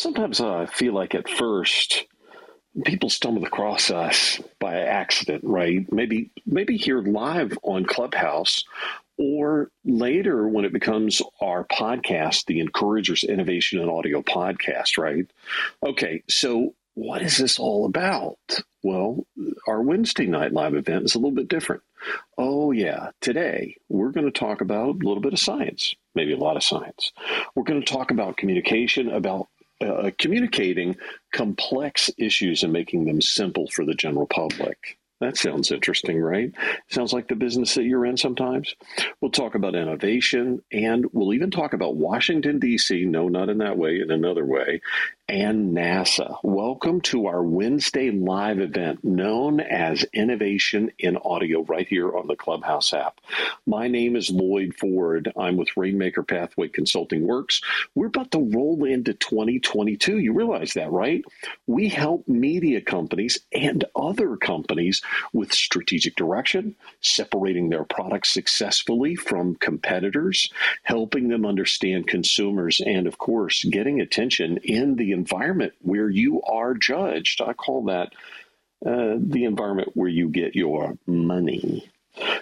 sometimes uh, I feel like at first people stumble across us by accident, right? Maybe maybe here live on Clubhouse or later when it becomes our podcast, the Encouragers Innovation and Audio podcast, right? Okay, so what is this all about? Well, our Wednesday night live event is a little bit different. Oh, yeah, today we're going to talk about a little bit of science, maybe a lot of science. We're going to talk about communication, about uh, communicating complex issues and making them simple for the general public. That sounds interesting, right? Sounds like the business that you're in sometimes. We'll talk about innovation and we'll even talk about Washington, D.C. No, not in that way, in another way and NASA. Welcome to our Wednesday live event known as Innovation in Audio right here on the Clubhouse app. My name is Lloyd Ford. I'm with Rainmaker Pathway Consulting Works. We're about to roll into 2022. You realize that, right? We help media companies and other companies with strategic direction, separating their products successfully from competitors, helping them understand consumers, and of course, getting attention in the environment where you are judged. I call that uh, the environment where you get your money.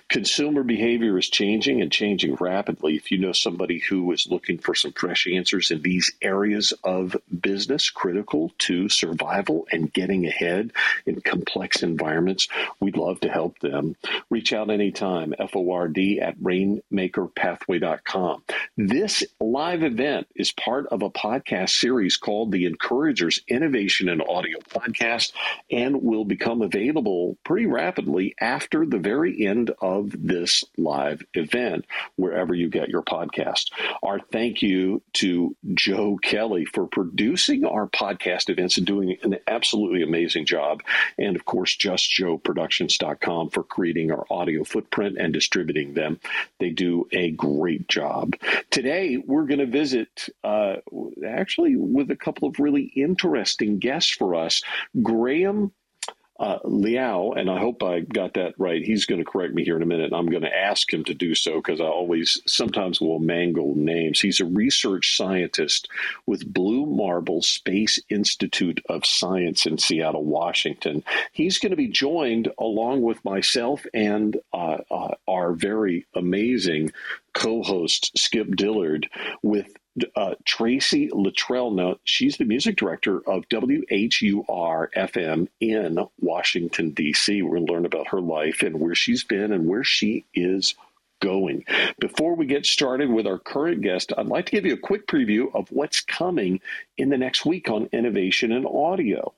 Consumer behavior is changing and changing rapidly. If you know somebody who is looking for some fresh answers in these areas of business critical to survival and getting ahead in complex environments, we'd love to help them. Reach out anytime, FORD at rainmakerpathway.com. This live event is part of a podcast series called the Encouragers Innovation and Audio Podcast and will become available pretty rapidly after the very end of of this live event wherever you get your podcast. Our thank you to Joe Kelley for producing our podcast events and doing an absolutely amazing job. And of course, justjoeproductions.com for creating our audio footprint and distributing them. They do a great job. Today, we're going to visit uh, actually with a couple of really interesting guests for us. Graham uh, Liao, and I hope I got that right. He's going to correct me here in a minute. I'm going to ask him to do so because I always sometimes will mangle names. He's a research scientist with Blue Marble Space Institute of Science in Seattle, Washington. He's going to be joined along with myself and uh, uh, our very amazing co-host Skip Dillard with uh, Traci Latrelle. Now, she's the music director of WHUR FM in Washington, D.C. We're going to learn about her life and where she's been and where she is going. Before we get started with our current guest, I'd like to give you a quick preview of what's coming in the next week on innovation and audio.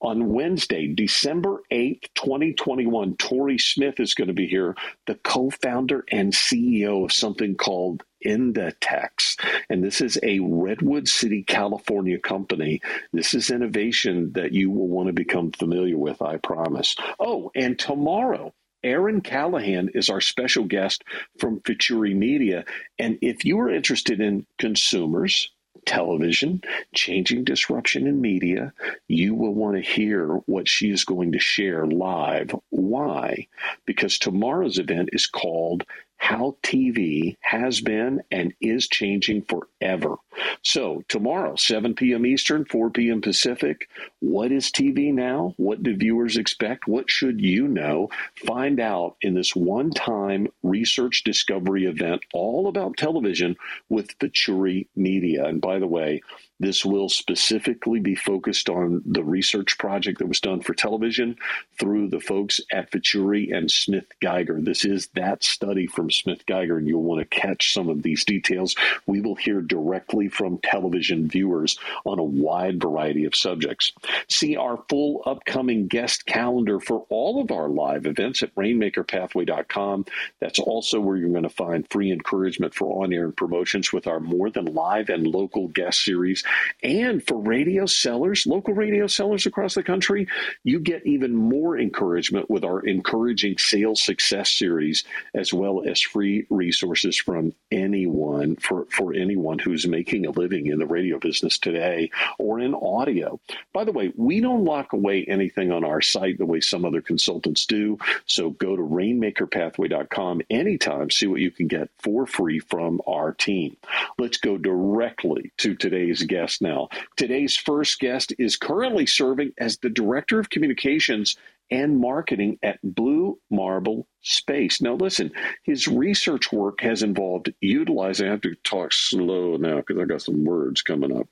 On Wednesday, December 8th, 2021, Tori Smith is going to be here, the co founder and CEO of something called Indatex. And this is a Redwood City, California company. This is innovation that you will want to become familiar with, I promise. Oh, and tomorrow, Aaron Callahan is our special guest from Futuri Media. And if you are interested in consumers, television, changing disruption in media, you will want to hear what she is going to share live. Why? Because tomorrow's event is called how TV has been and is changing forever. So, tomorrow, 7 p.m. Eastern, 4 p.m. Pacific, what is TV now? What do viewers expect? What should you know? Find out in this one time research discovery event all about television with Futuri Media. And by the way, this will specifically be focused on the research project that was done for television through the folks at Futuri and Smith Geiger. This is that study from Smith Geiger, and you'll want to catch some of these details. We will hear directly from television viewers on a wide variety of subjects. See our full upcoming guest calendar for all of our live events at rainmakerpathway.com. That's also where you're going to find free encouragement for on air promotions with our more than live and local guest series and for radio sellers, local radio sellers across the country, you get even more encouragement with our encouraging sales success series, as well as free resources from anyone for, for anyone who's making a living in the radio business today or in audio. By the way, we don't lock away anything on our site the way some other consultants do. So go to rainmakerpathway.com anytime, see what you can get for free from our team. Let's go directly to today's guest now. Today's first guest is currently serving as the Director of Communications and marketing at Blue Marble Space. Now, listen, his research work has involved utilizing, I have to talk slow now because I got some words coming up.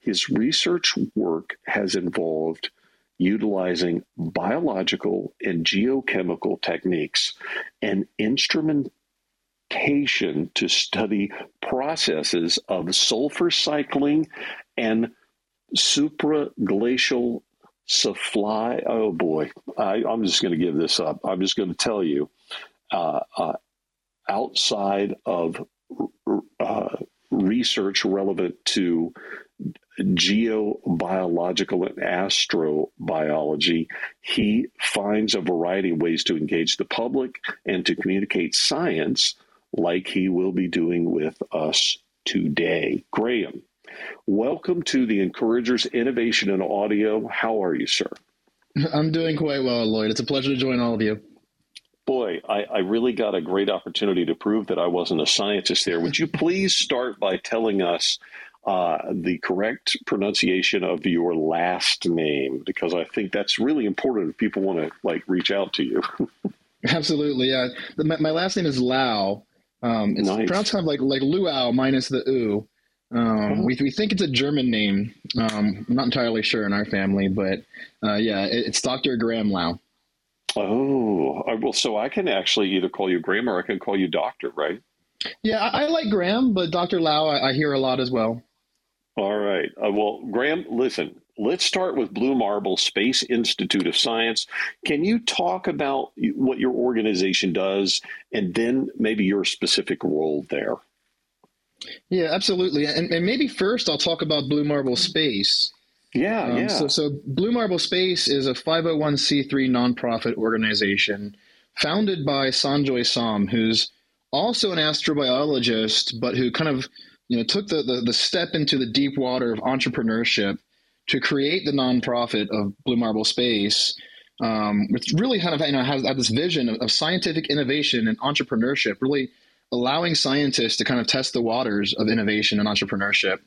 His research work has involved utilizing biological and geochemical techniques and to study processes of sulfur cycling and supraglacial supply. Oh boy, I, am just going to give this up. I'm just going to tell you, uh, uh, outside of uh, research relevant to geobiological and astrobiology, he finds a variety of ways to engage the public and to communicate science like he will be doing with us today. Graham, Welcome to the Encouragers Innovation in Audio. How are you, sir? I'm doing quite well, Lloyd. It's a pleasure to join all of you. Boy, I, I really got a great opportunity to prove that I wasn't a scientist there. Would you please start by telling us uh, the correct pronunciation of your last name? Because I think that's really important if people want to like reach out to you. Absolutely, yeah. The, my, my, last name is Lau. Um, it's nice. pronounced kind of like like luau minus the u. Um, we, we think it's a German name. Um, I'm not entirely sure in our family, but uh, yeah, it, it's Dr. Graham Lau. Oh, well, so I can actually either call you Graham or I can call you Doctor, right? Yeah, I, I like Graham, but Dr. Lau I, I, hear a lot as well. All right. Uh, well, Graham, listen, let's start with Blue Marble Space Institute of Science. Can you talk about what your organization does and then maybe your specific role there? Yeah, absolutely. And, and maybe first I'll talk about Blue Marble Space. Yeah, um, yeah. So, so Blue Marble Space is a 501c3 nonprofit organization founded by Sanjoy Som, who's also an astrobiologist, but who kind of you know took the, the, the step into the deep water of entrepreneurship to create the nonprofit of Blue Marble Space, um, which really kind of you know has, this vision of, of scientific innovation and entrepreneurship, really allowing scientists to kind of test the waters of innovation and entrepreneurship.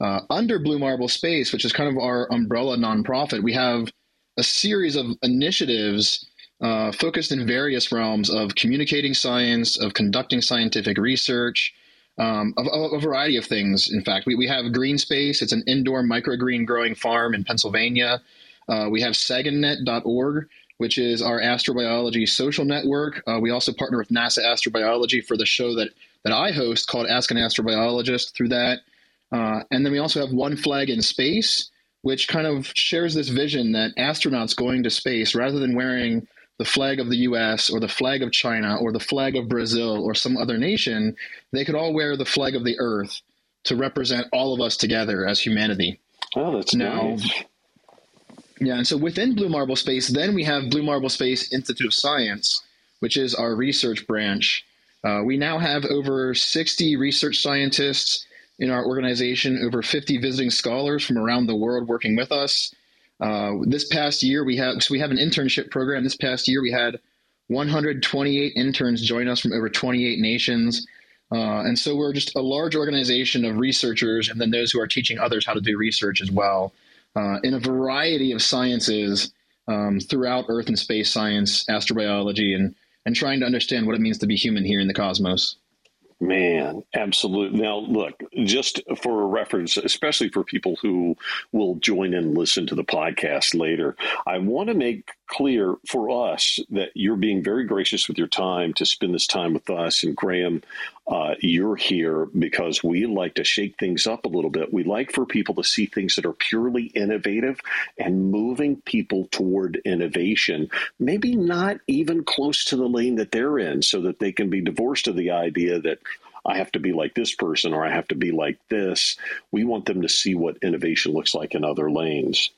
Uh, under Blue Marble Space, which is kind of our umbrella nonprofit, we have a series of initiatives uh, focused in various realms of communicating science, of conducting scientific research, um, of, a variety of things. In fact, we, we have Green Space, it's an indoor microgreen growing farm in Pennsylvania. Uh, we have SAGANet.org, which is our astrobiology social network. Uh, we also partner with NASA Astrobiology for the show that that I host called Ask an Astrobiologist through that. Uh, and then we also have One Flag in Space, which kind of shares this vision that astronauts going to space, rather than wearing the flag of the US or the flag of China or the flag of Brazil or some other nation, they could all wear the flag of the Earth to represent all of us together as humanity. Oh, that's now. Nice. Yeah, and so within Blue Marble Space, then we have Blue Marble Space Institute of Science, which is our research branch. Uh, we now have over 60 research scientists in our organization, over 50 visiting scholars from around the world working with us. Uh, this past year, we have so we have an internship program. This past year, we had 128 interns join us from over 28 nations. Uh, and so we're just a large organization of researchers and then those who are teaching others how to do research as well uh, in a variety of sciences um, throughout Earth and space science, astrobiology, and and trying to understand what it means to be human here in the cosmos. Man, absolutely. Now, look, just for a reference, especially for people who will join and listen to the podcast later, I want to make clear for us that you're being very gracious with your time to spend this time with us. And Graham, uh, you're here because we like to shake things up a little bit. We like for people to see things that are purely innovative and moving people toward innovation, maybe not even close to the lane that they're in, so that they can be divorced of the idea that I have to be like this person or I have to be like this. We want them to see what innovation looks like in other lanes.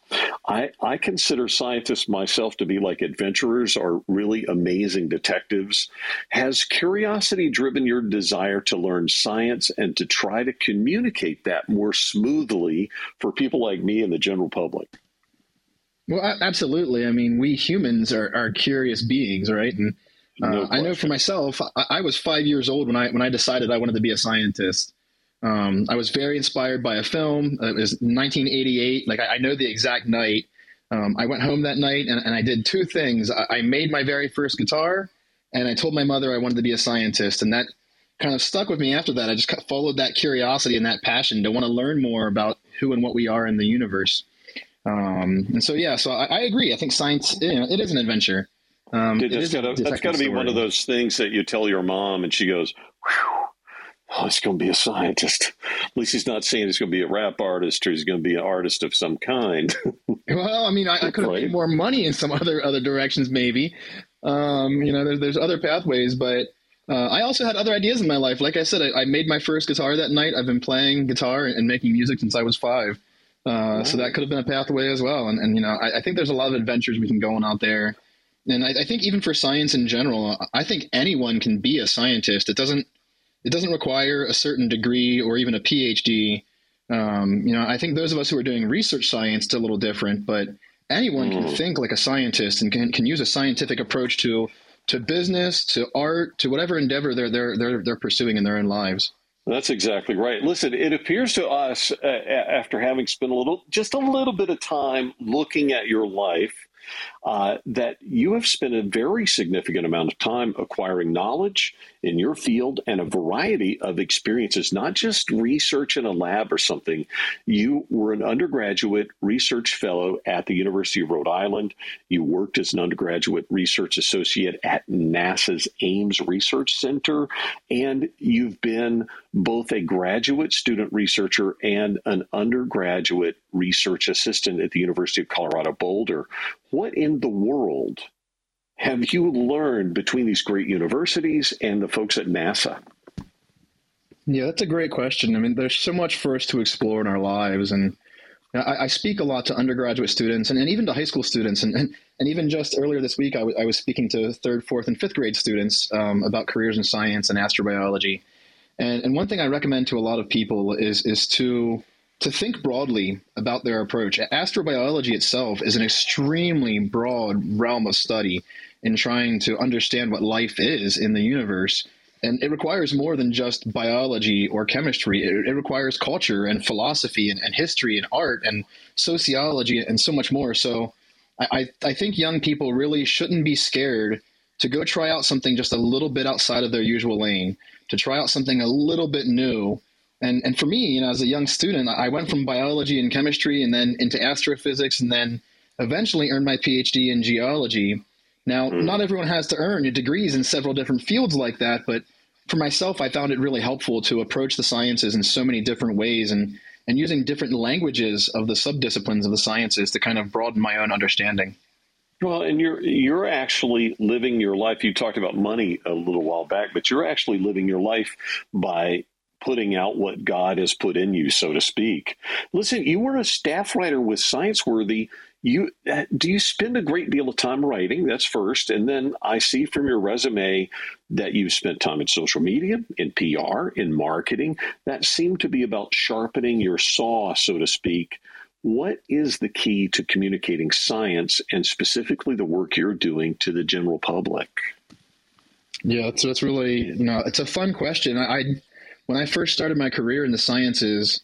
I, I consider scientists myself to be like adventurers or really amazing detectives. Has curiosity driven your desire to learn science and to try to communicate that more smoothly for people like me and the general public? Well, absolutely. I mean, we humans are, are curious beings, right? And no I know for myself, I, I, was five years old when I when I decided I wanted to be a scientist. Um, I was very inspired by a film. It was 1988. Like I, I know the exact night. Um, I went home that night and, and I did two things. I, I, made my very first guitar, and I told my mother I wanted to be a scientist, and that kind of stuck with me after that. I just followed that curiosity and that passion to want to learn more about who and what we are in the universe. Um, and so, yeah, so I, I, agree. I think science, you know, it is an adventure. Um, Dude, that's got that's got to be one of those things that you tell your mom, and she goes, "Oh, he's going to be a scientist." At least he's not saying he's going to be a rap artist or he's going to be an artist of some kind. well, I mean, I, I could have right. made more money in some other other directions, maybe. Um, you know, there's there's other pathways, but uh, I also had other ideas in my life. Like I said, I, I, made my first guitar that night. I've been playing guitar and making music since I was five. Uh, So that could have been a pathway as well. And, and you know, I, I, think there's a lot of adventures we can go on out there. And I, I, think even for science in general, I think anyone can be a scientist. It doesn't it doesn't require a certain degree or even a PhD. Um, you know, I think those of us who are doing research science is a little different, but anyone mm. can think like a scientist and can, can use a scientific approach to to business, to art, to whatever endeavor they're they're they're, they're pursuing in their own lives. That's exactly right. Listen, it appears to us, uh, after having spent a little, just a little bit of time looking at your life, uh, that you have spent a very significant amount of time acquiring knowledge in your field and a variety of experiences, not just research in a lab or something. You were an undergraduate research fellow at the University of Rhode Island. You worked as an undergraduate research associate at NASA's Ames Research Center, and you've been both a graduate student researcher and an undergraduate research assistant at the University of Colorado Boulder. What in the world have you learned between these great universities and the folks at NASA? Yeah, that's a great question. I mean, there's so much for us to explore in our lives. And I, I speak a lot to undergraduate students and, and even to high school students. And, and, and even just earlier this week, I, w- I was speaking to third, fourth, and fifth grade students um, about careers in science and astrobiology. And, and one thing I recommend to a lot of people is, is to to think broadly about their approach. Astrobiology itself is an extremely broad realm of study in trying to understand what life is in the universe. And it requires more than just biology or chemistry. It, it requires culture and philosophy and, and, history and art and sociology and so much more. So I, I think young people really shouldn't be scared to go try out something just a little bit outside of their usual lane, to try out something a little bit new and and for me, you know, as a young student, I went from biology and chemistry and then into astrophysics and then eventually earned my PhD in geology. Now, mm. not everyone has to earn degrees in several different fields like that, but for myself, I found it really helpful to approach the sciences in so many different ways and and using different languages of the subdisciplines of the sciences to kind of broaden my own understanding. Well, and you're you're actually living your life. You talked about money a little while back, but you're actually living your life by putting out what God has put in you, so to speak. Listen, you were a staff writer with ScienceWorthy. You uh, do you spend a great deal of time writing? That's first, and then I see from your resume that you've spent time in social media, in PR, in marketing. That seemed to be about sharpening your saw, so to speak. What is the key to communicating science and specifically the work you're doing to the general public? Yeah, so that's really know it's a fun question. I when I first started my career in the sciences,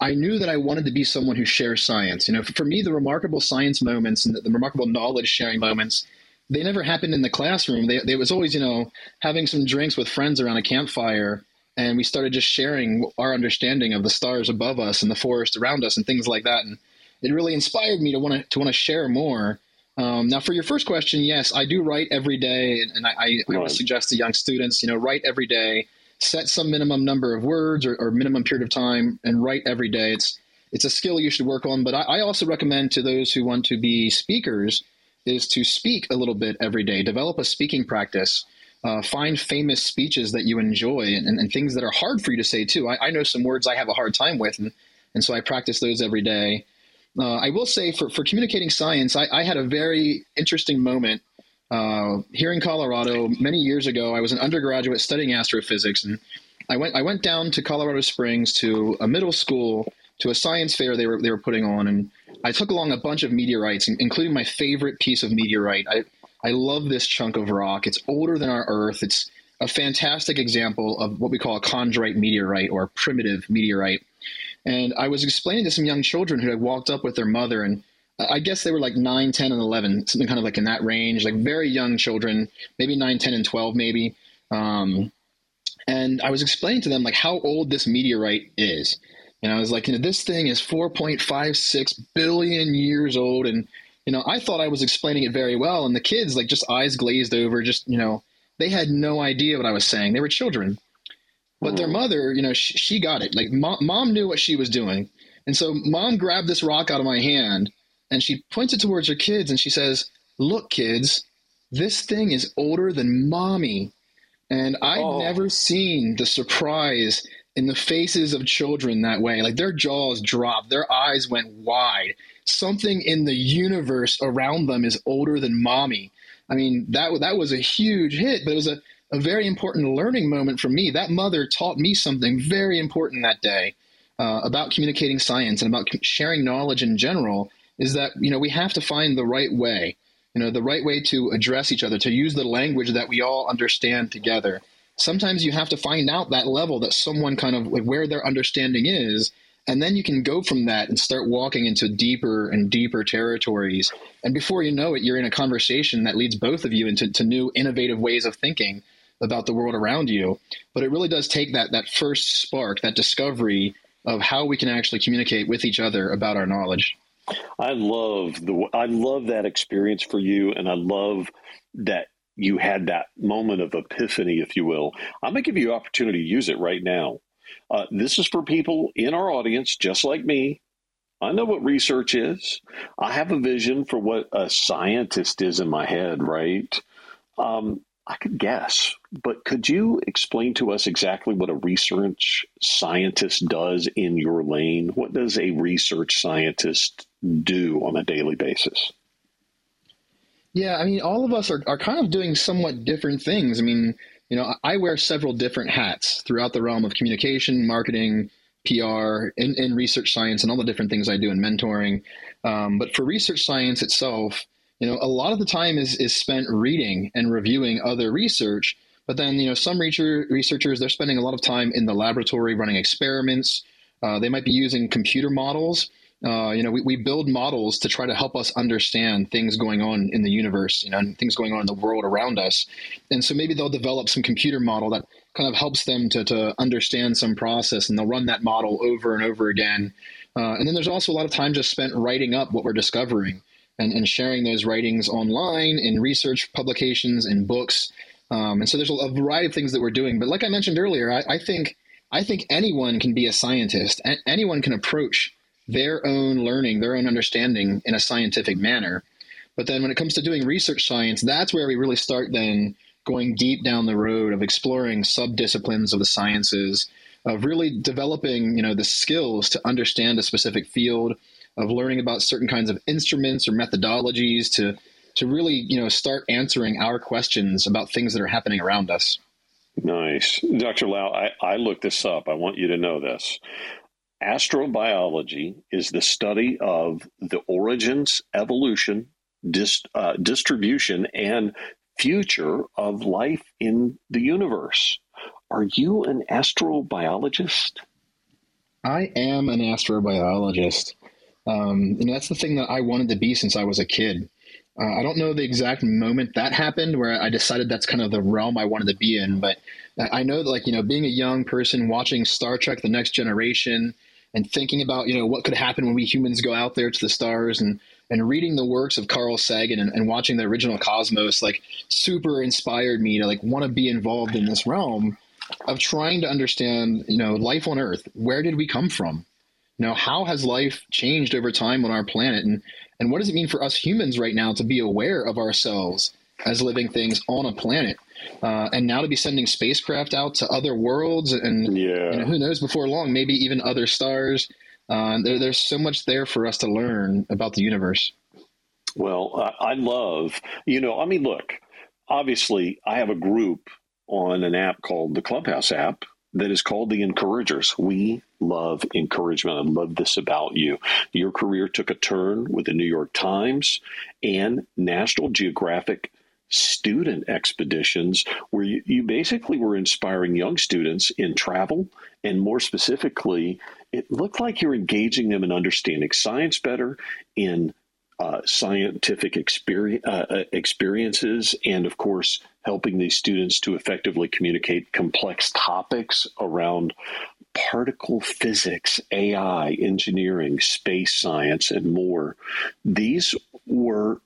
I knew that I wanted to be someone who shares science. You know, for me, the remarkable science moments and the, the remarkable knowledge sharing moments, they never happened in the classroom. They, they was always, you know, having some drinks with friends around a campfire, and we started just sharing our understanding of the stars above us and the forest around us and things like that. And it really inspired me to want to to want to share more. Um, now, for your first question, yes, I do write every day, and, and I, I, I would suggest to young students, you know, write every day set some minimum number of words or, or, minimum period of time and write every day. It's it's a skill you should work on. But I, I, also recommend to those who want to be speakers is to speak a little bit every day. Develop a speaking practice. uh, find famous speeches that you enjoy and, and, and, things that are hard for you to say too. I, I, know some words I have a hard time with, and, and so I practice those every day. Uh, I will say for, for communicating science, I, I had a very interesting moment uh, here in Colorado many years ago. I was an undergraduate studying astrophysics, and I went I went down to Colorado Springs to a middle school to a science fair they were they were putting on, and I took along a bunch of meteorites, including my favorite piece of meteorite. I I love this chunk of rock. It's older than our Earth. It's a fantastic example of what we call a chondrite meteorite or primitive meteorite. And I was explaining to some young children who had walked up with their mother, and I guess they were like 9, 10, and 11, something kind of like in that range, like very young children, maybe 9, 10, and 12, maybe. Um, and I was explaining to them like how old this meteorite is. And I was like, you know, this thing is 4.56 billion years old. And, you know, I thought I was explaining it very well. And the kids, like, just eyes glazed over, just, you know, they had no idea what I was saying. They were children. But their hmm. mother, you know, she, she got it. Like, mom, mom knew what she was doing. And so mom grabbed this rock out of my hand and she points it towards her kids and she says, Look, kids, this thing is older than mommy. And I've oh. never seen the surprise in the faces of children that way. Like their jaws dropped, their eyes went wide. Something in the universe around them is older than mommy. I mean, that that was a huge hit, but it was a, a very important learning moment for me. That mother taught me something very important that day uh, about communicating science and about sharing knowledge in general. Is that you know we have to find the right way you know the right way to address each other to use the language that we all understand together. Sometimes you have to find out that level that someone kind of like where their understanding is and then you can go from that and start walking into deeper and deeper territories. And before you know it you're in a conversation that leads both of you into to new innovative ways of thinking about the world around you. But it really does take that that first spark that discovery of how we can actually communicate with each other about our knowledge I love the I love that experience for you, and I love that you had that moment of epiphany, if you will. I'm to give you opportunity to use it right now. Uh, this is for people in our audience, just like me. I know what research is. I have a vision for what a scientist is in my head, right? Um, I could guess, but could you explain to us exactly what a research scientist does in your lane? What does a research scientist do on a daily basis? Yeah, I mean, all of us are, are kind of doing somewhat different things. I mean, you know, I wear several different hats throughout the realm of communication, marketing, PR, and, and research science, and all the different things I do in mentoring. Um, but for research science itself, you know, a lot of the time is is spent reading and reviewing other research. But then, you know, some researchers they're spending a lot of time in the laboratory running experiments. Uh, they might be using computer models. Uh, you know, we, we build models to try to help us understand things going on in the universe, you know, and things going on in the world around us. And so maybe they'll develop some computer model that kind of helps them to, to understand some process, and they'll run that model over and over again. Uh, and then there's also a lot of time just spent writing up what we're discovering and, and sharing those writings online in research publications and books. Um, and so there's a variety of things that we're doing. But like I mentioned earlier, I, I think I think anyone can be a scientist. A- anyone can approach their own learning, their own understanding in a scientific manner. But then when it comes to doing research science, that's where we really start then going deep down the road of exploring subdisciplines of the sciences, of really developing, you know, the skills to understand a specific field, of learning about certain kinds of instruments or methodologies to to really you know start answering our questions about things that are happening around us. Nice, Dr. Lau. I, I looked this up. I want you to know this. Astrobiology is the study of the origins, evolution, uh, distribution, and future of life in the universe. Are you an astrobiologist? I am an astrobiologist. Um, and that's the thing that I wanted to be since I was a kid. Uh, I don't know the exact moment that happened where I decided that's kind of the realm I wanted to be in, but I know that, like, you know, being a young person watching Star Trek The Next Generation and thinking about, you know, what could happen when we humans go out there to the stars and, and reading the works of Carl Sagan and, and watching the original Cosmos, like, super inspired me to, like, want to be involved in this realm of trying to understand, you know, life on Earth. Where did we come from? You know, how has life changed over time on our planet, and and what does it mean for us humans right now to be aware of ourselves as living things on a planet. Uh, and now to be sending spacecraft out to other worlds and yeah. you know, who knows before long, maybe even other stars. Uh, there, there's so much there for us to learn about the universe. Well, I, I love, you know, I mean, look, obviously, I have a group on an app called the Clubhouse app that is called the Encouragers. We love encouragement. I love this about you. Your career took a turn with the New York Times and National Geographic student expeditions where you, you basically were inspiring young students in travel and more specifically it looked like you're engaging them in understanding science better in uh, scientific experience, uh, uh, experiences, and of course, helping these students to effectively communicate complex topics around particle physics, AI, engineering, space science, and more. These were,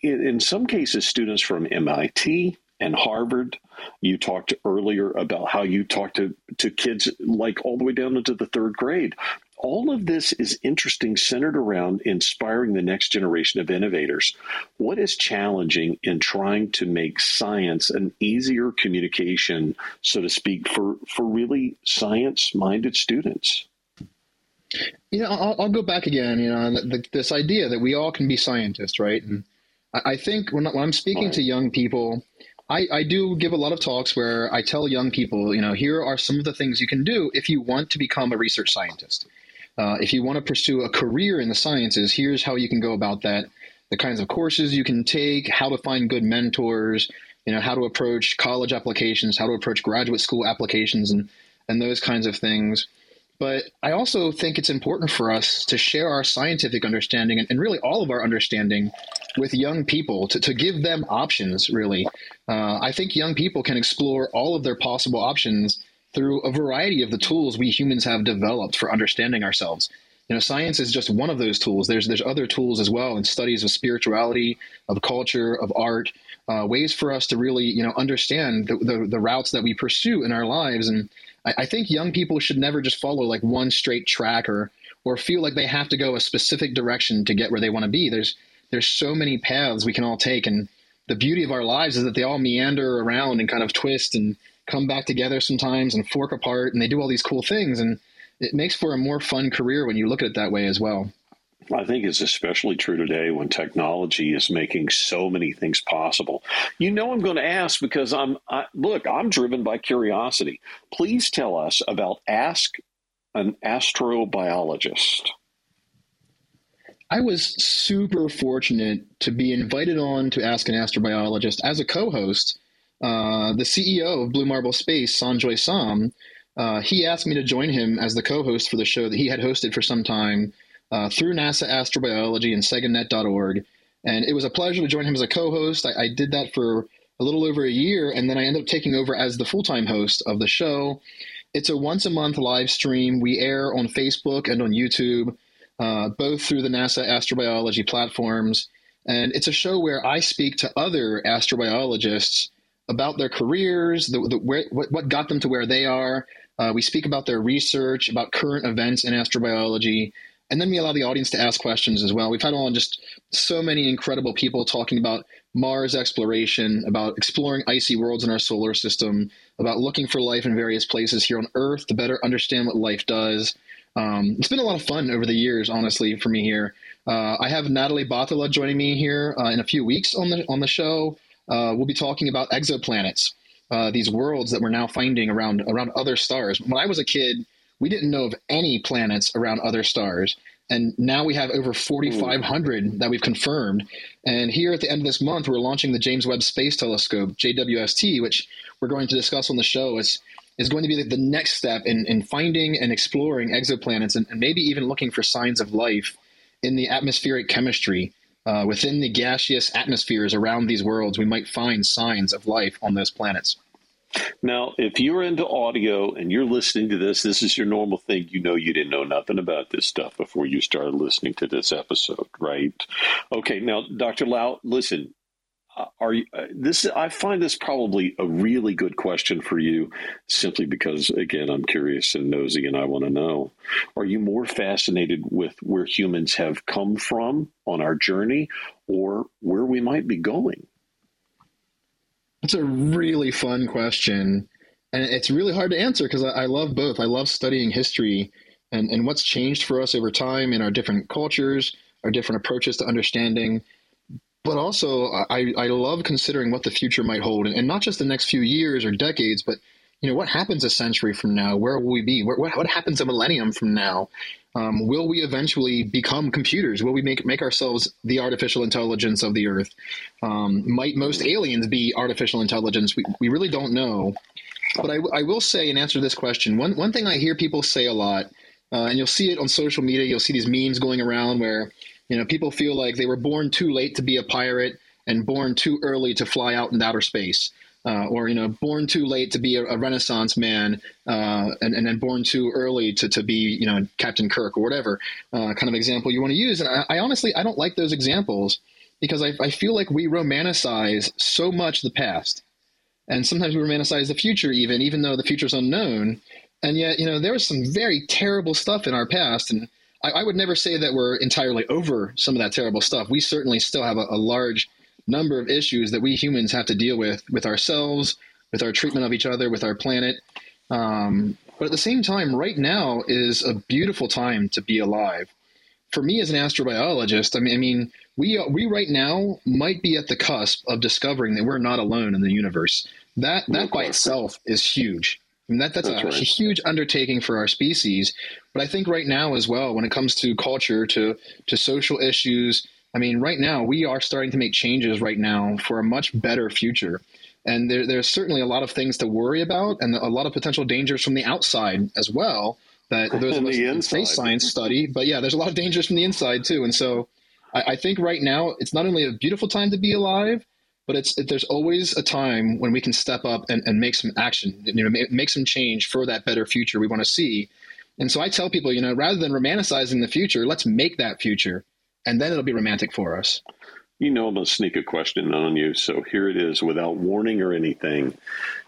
in, in some cases, students from MIT, and Harvard. You talked earlier about how you talked to, to kids like all the way down into the third grade all of this is interesting, centered around inspiring the next generation of innovators. What is challenging in trying to make science an easier communication, so to speak, for, for really science minded students? You know, I'll, I'll, go back again, you know, the, this idea that we all can be scientists, right? And I think when, when, I'm speaking right. to young people, I, I do give a lot of talks where I tell young people, you know, here are some of the things you can do if you want to become a research scientist. Uh, if you want to pursue a career in the sciences, here's how you can go about that. The kinds of courses you can take, how to find good mentors, you know, how to approach college applications, how to approach graduate school applications, and and those kinds of things. But I also think it's important for us to share our scientific understanding and, and really all of our understanding with young people to, to give them options, really. Uh, I think young people can explore all of their possible options through a variety of the tools we humans have developed for understanding ourselves. You know, science is just one of those tools. There's there's other tools as well, and studies of spirituality, of culture, of art, uh, ways for us to really you know understand the, the, the routes that we pursue in our lives. And I, I think young people should never just follow like one straight track or or feel like they have to go a specific direction to get where they want to be. There's there's so many paths we can all take, and the beauty of our lives is that they all meander around and kind of twist and come back together sometimes and fork apart and they do all these cool things and it makes for a more fun career when you look at it that way as well. I think it's especially true today when technology is making so many things possible. You know, I'm going to ask because I'm I, look. I'm driven by curiosity. Please tell us about Ask an Astrobiologist. I was super fortunate to be invited on to Ask an Astrobiologist as a co-host uh, the CEO of Blue Marble Space, Sanjoy Som, uh, he asked me to join him as the co-host for the show that he had hosted for some time uh, through NASA Astrobiology and SAGANet.org. And it was a pleasure to join him as a co-host. I, I did that for a little over a year, and then I ended up taking over as the full-time host of the show. It's a once a month live stream. We air on Facebook and on YouTube, uh, both through the NASA astrobiology platforms. And it's a show where I speak to other astrobiologists about their careers, the, the, where, what, what got them to where they are. Uh, we speak about their research, about current events in astrobiology, and then we allow the audience to ask questions as well. We've had on just so many incredible people talking about Mars exploration, about exploring icy worlds in our solar system, about looking for life in various places here on Earth to better understand what life does. Um, it's been a lot of fun over the years, honestly, for me here. Uh, I have Natalie Batalha joining me here uh, in a few weeks on the on the show uh, we'll be talking about exoplanets, uh, these worlds that we're now finding around around other stars. When I was a kid, we didn't know of any planets around other stars. And now we have over 4,500 that we've confirmed. And here at the end of this month, we're launching the James Webb Space Telescope, JWST, which we're going to discuss on the show. Is is going to be the next step in, in finding and exploring exoplanets and, and maybe even looking for signs of life in the atmospheric chemistry uh, within the gaseous atmospheres around these worlds, we might find signs of life on those planets. Now, if you're into audio and you're listening to this, this is your normal thing. You know you didn't know nothing about this stuff before you started listening to this episode, right? Okay, now, Dr. Lau, listen, uh, are you, uh, this I find this probably a really good question for you simply because again I'm curious and nosy and I want to know are you more fascinated with where humans have come from on our journey or where we might be going It's a really fun question. And it's really hard to answer because I, I, love both. I love studying history and, and what's changed for us over time in our different cultures, our different approaches to understanding. But also, I, I love considering what the future might hold, and, and not just the next few years or decades, but you know what happens a century from now? Where will we be? Where, what, what happens a millennium from now? Um, will we eventually become computers? Will we make make ourselves the artificial intelligence of the Earth? Um, might most aliens be artificial intelligence? We, we really don't know. But I, I will say, in answer to this question, one one thing I hear people say a lot, uh, and you'll see it on social media. You'll see these memes going around where you know people feel like they were born too late to be a pirate and born too early to fly out in outer space uh, or you know, born too late to be a, a Renaissance man, uh, and, and then born too early to, to be you know Captain Kirk or whatever uh, kind of example you want to use. And I, I, honestly I don't like those examples because I, I feel like we romanticize so much the past, and sometimes we romanticize the future even even though the future is unknown. And yet you know there was some very terrible stuff in our past, and I, I would never say that we're entirely over some of that terrible stuff. We certainly still have a, a large number of issues that we humans have to deal with with ourselves, with our treatment of each other, with our planet. Um, but at the same time, right now is a beautiful time to be alive. For me as an astrobiologist, I mean, I mean, we we right now might be at the cusp of discovering that we're not alone in the universe. That that by itself is huge. I mean, that, that's, that's a, right. a, huge undertaking for our species. But I think right now as well, when it comes to culture, to to social issues, I mean, right now we are starting to make changes right now for a much better future. And there, there's certainly a lot of things to worry about and a lot of potential dangers from the outside as well that those of us in space science study. But yeah, there's a lot of dangers from the inside too. And so I, I think right now it's not only a beautiful time to be alive, but it's there's always a time when we can step up and, and make some action, you know, make some change for that better future we want to see. And so I tell people, you know, rather than romanticizing the future, let's make that future and then it'll be romantic for us. You know, I'm going to sneak a question on you. So here it is without warning or anything.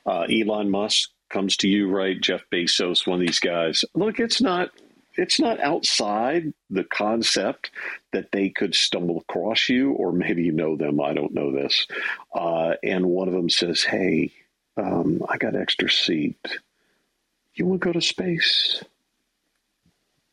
Uh, Elon Musk comes to you, right? Jeff Bezos, one of these guys. Look, it's not. It's not outside the concept that they could stumble across you, or maybe you know them. I don't know this. Uh, and one of them says, "Hey, um, I got extra seat. You want to go to space?"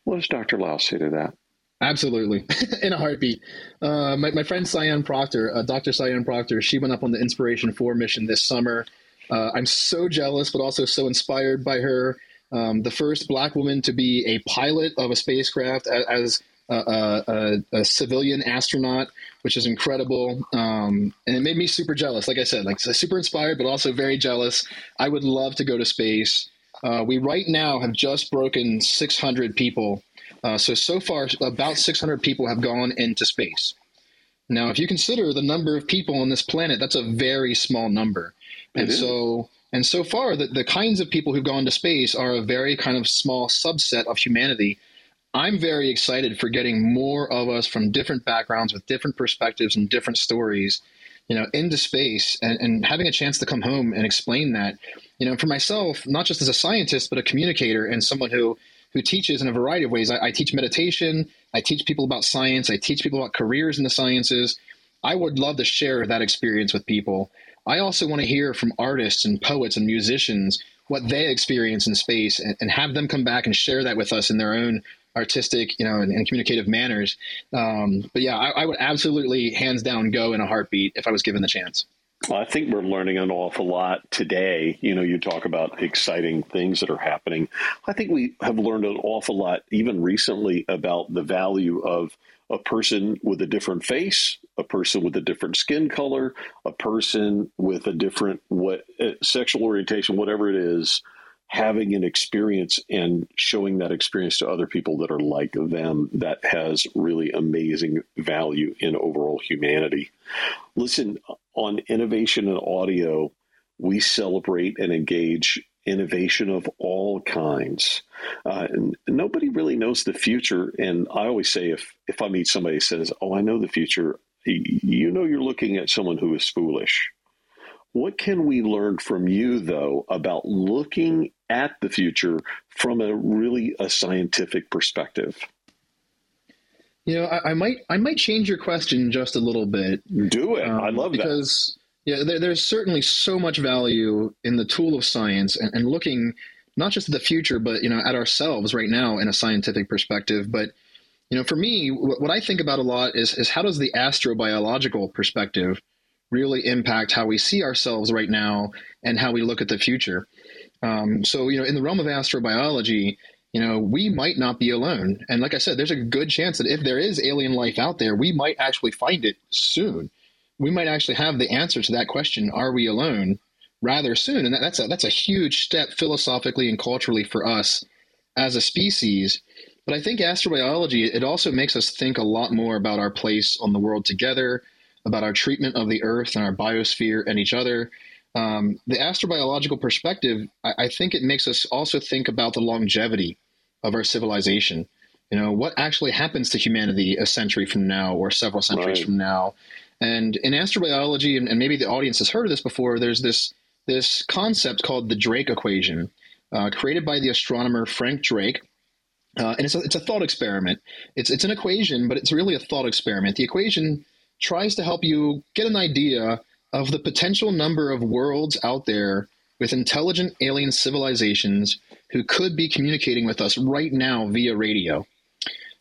What does Dr. Lau say to that? Absolutely, in a heartbeat. Uh, my, my friend Sian Proctor, uh, Dr. Sian Proctor, she went up on the Inspiration 4 mission this summer. Uh, I'm so jealous, but also so inspired by her. Um, the first black woman to be a pilot of a spacecraft as, a, a, a, civilian astronaut, which is incredible. Um, and it made me super jealous. Like I said, like super inspired, but also very jealous. I would love to go to space. Uh, we right now have just broken 600 people uh, so, so far, about 600 people have gone into space. Now, if you consider the number of people on this planet, that's a very small number. And so, and so far, the, the kinds of people who've gone to space are a very kind of small subset of humanity. I'm very excited for getting more of us from different backgrounds with different perspectives and different stories, you know, into space and, and having a chance to come home and explain that. You know, for myself, not just as a scientist, but a communicator and someone who who teaches in a variety of ways. I, I teach meditation, I teach people about science, I teach people about careers in the sciences. I would love to share that experience with people. I also want to hear from artists and poets and musicians what they experience in space and, and have them come back and share that with us in their own artistic, you know, and, and communicative manners. Um, but yeah, I, I would absolutely, hands down, go in a heartbeat if I was given the chance. I think we're learning an awful lot today. You know, you talk about exciting things that are happening. I think we have learned an awful lot, even recently, about the value of a person with a different face, a person with a different skin color, a person with a different what uh, sexual orientation, whatever it is, having an experience and showing that experience to other people that are like them that has really amazing value in overall humanity. Listen, on innovation and audio, we celebrate and engage innovation of all kinds. Uh, nobody really knows the future. And I always say if, if I meet somebody says, Oh, I know the future, you know you're looking at someone who is foolish. What can we learn from you, though, about looking at the future from a really a scientific perspective? You know, I, I might I might change your question just a little bit. Do it. Um, I love because, that. Because yeah, there, there's certainly so much value in the tool of science and, and looking not just at the future, but you know at ourselves right now in a scientific perspective. But you know, for me, what, what I think about a lot is is how does the astrobiological perspective really impact how we see ourselves right now and how we look at the future. Um, so, you know, in the realm of astrobiology, you know, we might not be alone. And like I said, there's a good chance that if there is alien life out there, we might actually find it soon. We might actually have the answer to that question, are we alone, rather soon. And that, that's a that's a huge step philosophically and culturally for us as a species. But I think astrobiology, it also makes us think a lot more about our place on the world together, about our treatment of the earth and our biosphere and each other. Um, the astrobiological perspective, I, I think it makes us also think about the longevity of our civilization. You know, what actually happens to humanity a century from now or several centuries right. from now? And in astrobiology, and, and, maybe the audience has heard of this before, there's this this concept called the Drake equation, uh, created by the astronomer Frank Drake. Uh, and it's a, it's a thought experiment. It's, it's an equation, but it's really a thought experiment. The equation tries to help you get an idea of the potential number of worlds out there with intelligent alien civilizations who could be communicating with us right now via radio.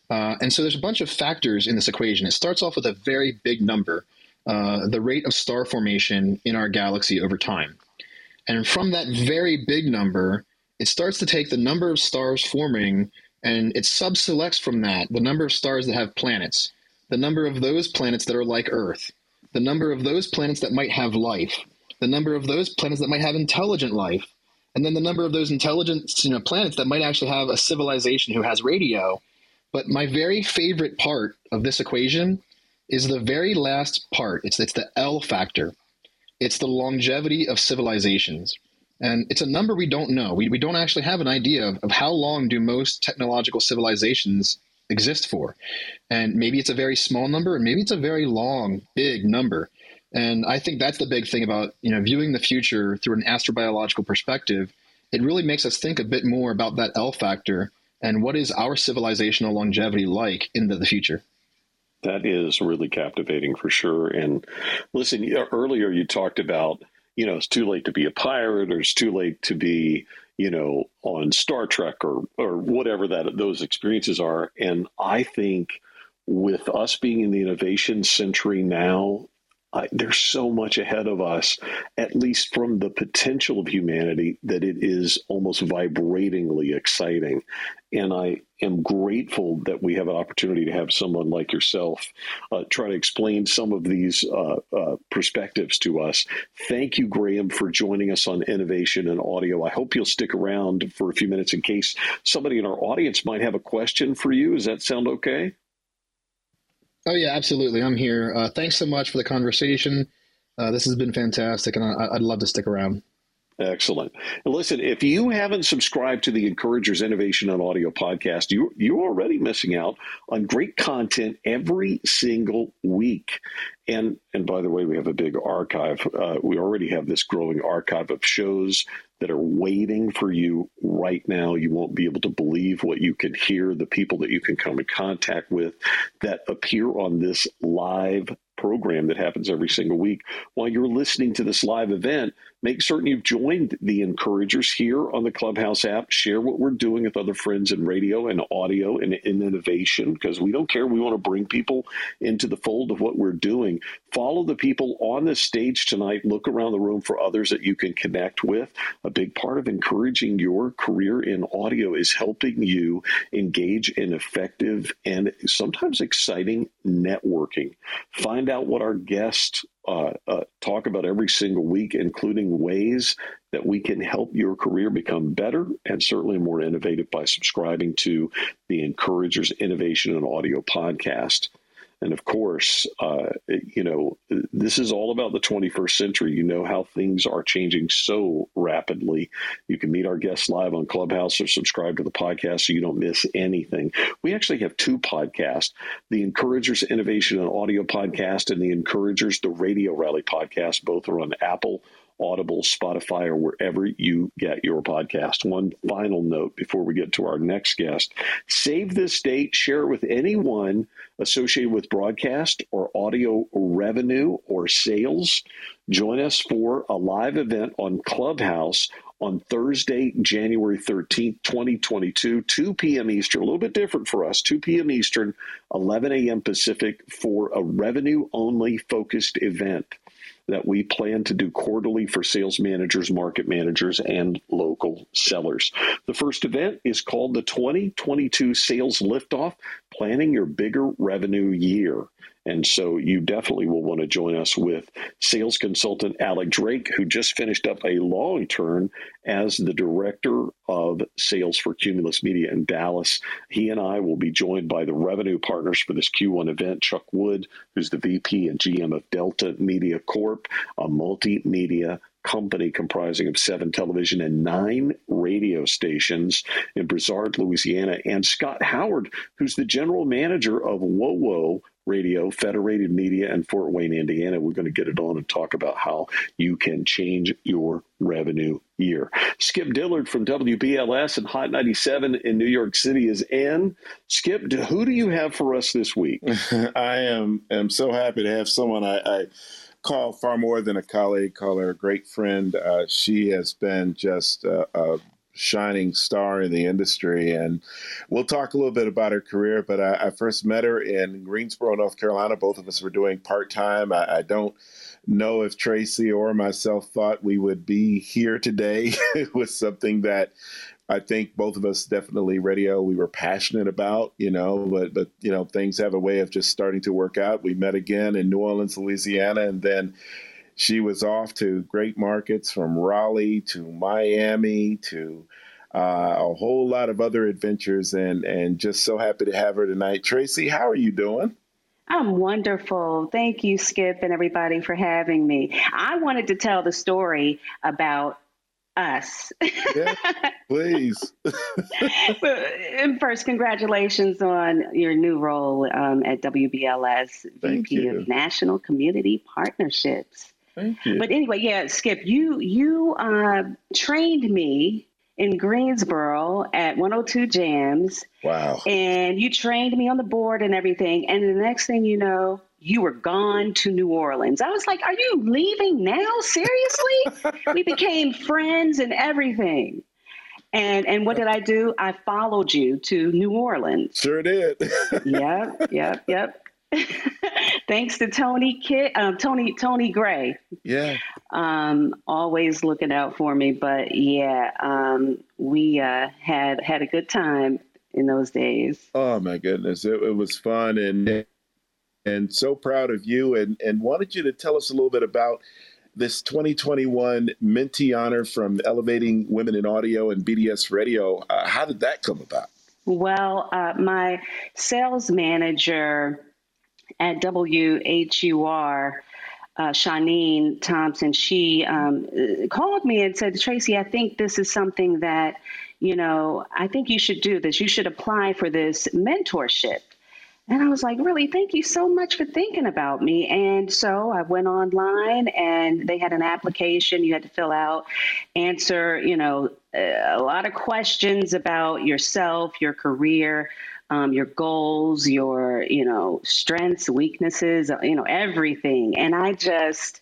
Uh, and so there's a bunch of factors in this equation. It starts off with a very big number, uh, the rate of star formation in our galaxy over time. And from that very big number, it starts to take the number of stars forming and it subselects from that the number of stars that have planets the number of those planets that are like Earth, the number of those planets that might have life, the number of those planets that might have intelligent life, and then the number of those intelligent you know, planets that might actually have a civilization who has radio. But my very favorite part of this equation is the very last part. It's, it's the L factor. It's the longevity of civilizations. And it's a number we don't know. We, we don't actually have an idea of, of how long do most technological civilizations exist for. And maybe it's a very small number, and maybe it's a very long, big number. And I think that's the big thing about you know viewing the future through an astrobiological perspective. It really makes us think a bit more about that L factor and what is our civilizational longevity like into the future. That is really captivating for sure. And listen, earlier you talked about you know it's too late to be a pirate or it's too late to be you know, on Star Trek or or whatever that those experiences are. And I think with us being in the innovation century now, I, there's so much ahead of us, at least from the potential of humanity, that it is almost vibratingly exciting. And I am grateful that we have an opportunity to have someone like yourself uh, try to explain some of these uh, uh, perspectives to us. Thank you, Graham, for joining us on Innovation and Audio. I hope you'll stick around for a few minutes in case somebody in our audience might have a question for you. Does that sound okay? Oh yeah, absolutely. I'm here. Uh, thanks so much for the conversation. Uh, this has been fantastic, and I, would love to stick around. Excellent. And listen, if you haven't subscribed to the Encouragers Innovation on Audio podcast, you, you're already missing out on great content every single week. And and by the way, we have a big archive. Uh, we already have this growing archive of shows that are waiting for you right now. You won't be able to believe what you can hear, the people that you can come in contact with that appear on this live program that happens every single week. While you're listening to this live event, make certain you've joined the encouragers here on the Clubhouse app. Share what we're doing with other friends in radio and audio and in innovation because we don't care. We want to bring people into the fold of what we're doing. Follow the people on the stage tonight. Look around the room for others that you can connect with. A big part of encouraging your career in audio is helping you engage in effective and sometimes exciting networking. Find out what our guests uh, uh, talk about every single week, including ways that we can help your career become better and certainly more innovative by subscribing to the Encouragers Innovation and Audio podcast. And of course, uh, you know, this is all about the 21st century. You know how things are changing so rapidly. You can meet our guests live on Clubhouse or subscribe to the podcast so you don't miss anything. We actually have two podcasts the Encouragers Innovation and Audio podcast and the Encouragers the Radio Rally podcast. Both are on Apple Audible, Spotify, or wherever you get your podcast. One final note before we get to our next guest save this date, share it with anyone associated with broadcast or audio revenue or sales. Join us for a live event on Clubhouse on Thursday, January 13th, 2022, 2 p.m. Eastern, a little bit different for us, 2 p.m. Eastern, 11 a.m. Pacific for a revenue only focused event that we plan to do quarterly for sales managers, market managers, and local sellers. The first event is called the 2022 Sales Liftoff Planning Your Bigger Revenue Year. And so you definitely will want to join us with sales consultant Alec Drake, who just finished up a long term as the director of sales for Cumulus Media in Dallas. He and I will be joined by the revenue partners for this Q1 event, Chuck Wood, who's the VP and GM of Delta Media Corp, a multimedia company comprising of seven television and nine radio stations in Broussard, Louisiana, and Scott Howard, who's the general manager of WOWO Radio, Federated Media, and Fort Wayne, Indiana. We're going to get it on and talk about how you can change your revenue year. Skip Dillard from WBLS and Hot 97 in New York City is in. Skip, who do you have for us this week? I am am so happy to have someone I, I call far more than a colleague, call her a great friend. Uh, she has been just a, a shining star in the industry. And we'll talk a little bit about her career, but I, I first met her in Greensboro, North Carolina. Both of us were doing part time. I, I, don't know if Traci or myself thought we would be here today with something that I think both of us definitely radio we were passionate about, you know, but but you know things have a way of just starting to work out. We met again in New Orleans, Louisiana, and then she was off to great markets from Raleigh to Miami to uh, a whole lot of other adventures, and and just so happy to have her tonight. Traci, how are you doing? I'm wonderful. Thank you, Skip, and everybody for having me. I wanted to tell the story about us. yeah, please. and first, congratulations on your new role um, at WBLS, Thank VP you. of National Community Partnerships. Thank you. But anyway, yeah, Skip, you you uh, trained me in Greensboro at 102 Jamz. Wow. And you trained me on the board and everything. And the next thing you know, you were gone to New Orleans. I was like, Are you leaving now? Seriously? we became friends and everything. And and what did I do? I followed you to New Orleans. Sure did. yep, yep, yep. Thanks to Tony Kit, um, Tony Tony Gray. Yeah. Um, always looking out for me. But yeah, um, we uh, had had a good time in those days. Oh my goodness, it, it was fun and and so proud of you and and wanted you to tell us a little bit about this 2021 Mentee honor from Elevating Women in Audio and BDS Radio. Uh, how did that come about? Well, uh, my sales manager at WHUR, uh, Shanine Thompson, she um, called me and said, Traci, I think this is something that, you know, I think you should do this. You should apply for this mentorship. And I was like, really, thank you so much for thinking about me. And so I went online and they had an application you had to fill out, answer, you know, a lot of questions about yourself, your career, um, your goals, your, you know, strengths, weaknesses, you know, everything. And I just,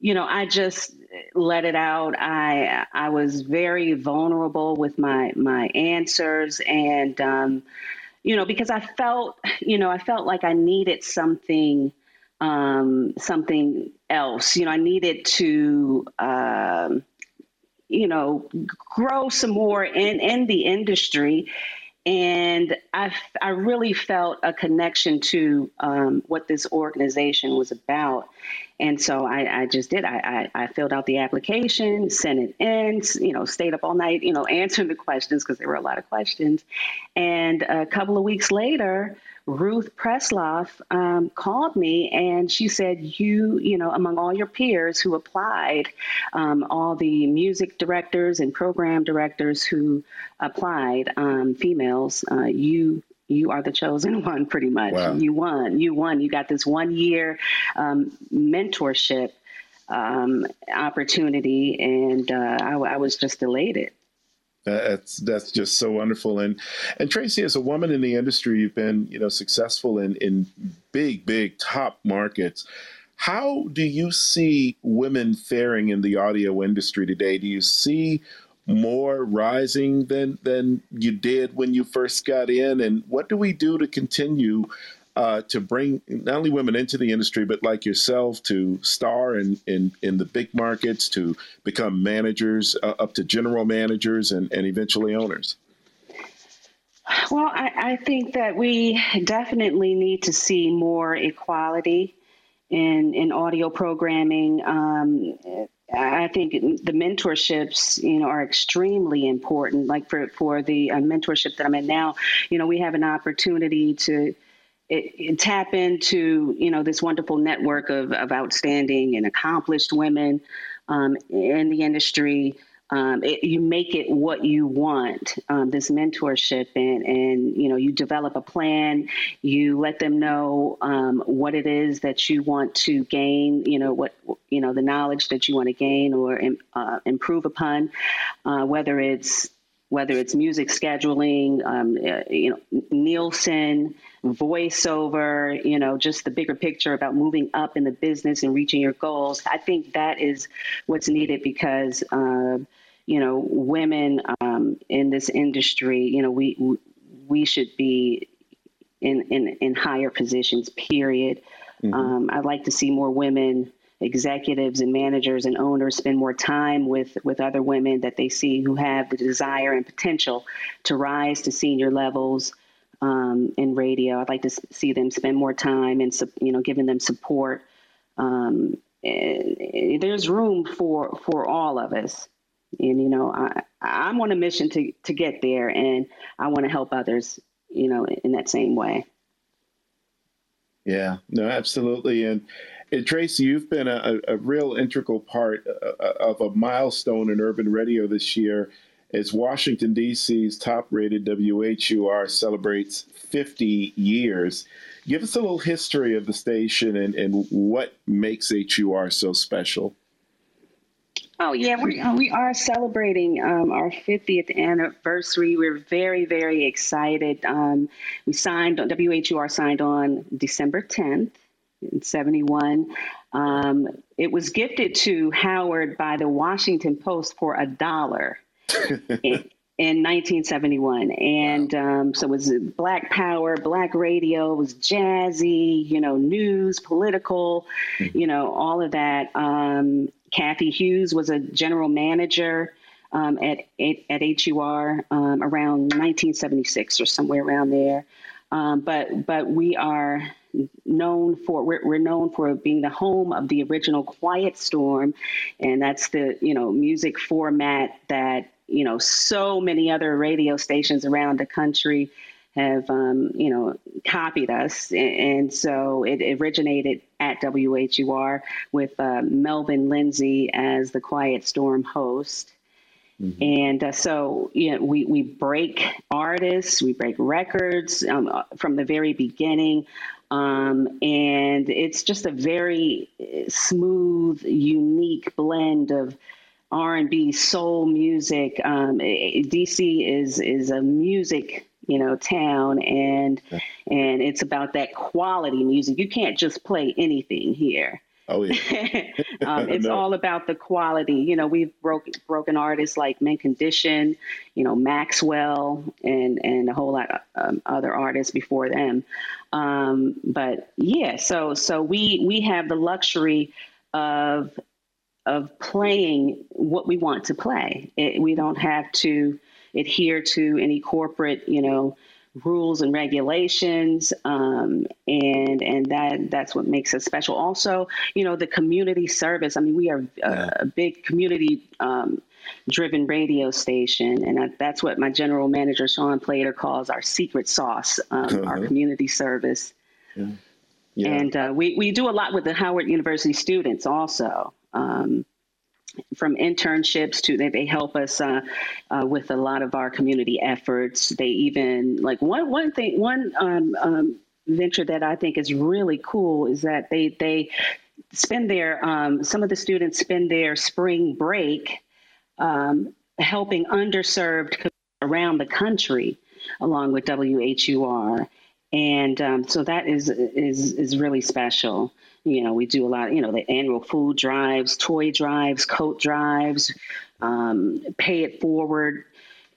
you know, I just let it out. I I was very vulnerable with my my answers and um, you know, because I felt, you know, I felt like I needed something, um, something else. You know, I needed to, um, you know, grow some more in in the industry, and I I really felt a connection to um, what this organization was about. And so I, I just did. I, I, I, filled out the application, sent it in, you know, stayed up all night, you know, answering the questions because there were a lot of questions. And a couple of weeks later, Ruth Presslaff um, called me and she said, You, you know, among all your peers who applied, um, all the music directors and program directors who applied, um, females, uh, you you are the chosen one pretty much wow. you won you won you got this one year um, mentorship um, opportunity, and uh, I, I was just elated. That's that's just so wonderful. And and Traci, as a woman in the industry, you've been you know successful in in big big top markets. How do you see women faring in the audio industry today? Do you see more rising than than you did when you first got in? And what do we do to continue uh, to bring not only women into the industry, but like yourself, to star in in, in the big markets, to become managers, uh, up to general managers, and, and eventually owners? Well, I, I, think that we definitely need to see more equality in in audio programming. Um, I think the mentorships, you know, are extremely important. Like for for the uh, mentorship that I'm in now, you know, we have an opportunity to it, it tap into you know this wonderful network of, of outstanding and accomplished women um, in the industry. Um, it, you make it what you want. Um, this mentorship, and and you know you develop a plan. You let them know um, what it is that you want to gain. You know what you know the knowledge that you want to gain or uh, improve upon. Uh, whether it's whether it's music scheduling, um, uh, you know Nielsen voiceover, you know, just the bigger picture about moving up in the business and reaching your goals. I think that is what's needed because, uh, you know, women um, in this industry, you know, we we should be in in, in higher positions. Period. Mm-hmm. Um, I'd like to see more women executives and managers and owners spend more time with with other women that they see who have the desire and potential to rise to senior levels um, in radio. I'd like to see them spend more time and you know giving them support. Um, there's room for for all of us, and you know I I'm on a mission to to get there, and I want to help others. You know, in that same way. Yeah, no, absolutely, and. Traci, you've been a, a real integral part uh, uh, of a milestone in urban radio this year as Washington, D.C.'s top rated WHUR celebrates 50 years. Give us a little history of the station and, and what makes HUR so special. Oh yeah, we uh, we are celebrating um, our 50th anniversary. We're very very excited. Um, we signed WHUR signed on December 10th in 71. Um, it was gifted to Howard by the Washington Post for a dollar in, in 1971. And um, so it was Black Power, Black radio, it was jazzy, you know, news, political, mm-hmm. you know, all of that. Um, Cathy Hughes was a general manager. Um, at, at, at HUR um, around 1976 or somewhere around there, um, but but we are known for we're, we're known for being the home of the original Quiet Storm, and that's the you know music format that you know, so many other radio stations around the country have, um, you know, copied us. And, so it originated at WHUR with uh, Melvin Lindsey as the Quiet Storm host. Mm-hmm. And uh, so, you know, we, we break artists, we break records um, from the very beginning. Um, and it's just a very smooth, unique blend of R&B, soul music. Um, DC is is a music you know town, and yeah. and it's about that quality music. You can't just play anything here. Oh yeah, um, it's no. all about the quality. You know, we've broken broken artists like Mint Condition, you know Maxwell, and and a whole lot of um, other artists before them. Um, but yeah, so so we we have the luxury of of playing what we want to play. It, we don't have to adhere to any corporate, you know, rules and regulations, um, and and that that's what makes us special. Also, you know, the community service. I mean, we are a, yeah. a big community. Um, driven radio station and I, that's what my general manager sean plater calls our secret sauce um, uh-huh. our community service yeah. Yeah. and uh, we, we do a lot with the howard university students also um, from internships to they, they help us uh, uh, with a lot of our community efforts. They even like one one thing one um, um, venture that I think is really cool is that they they spend their um, some of the students spend their spring break um, helping underserved around the country along with WHUR. And um, so that is is is really special. You know, we do a lot. You know, the annual food drives, toy drives, coat drives, um, pay it forward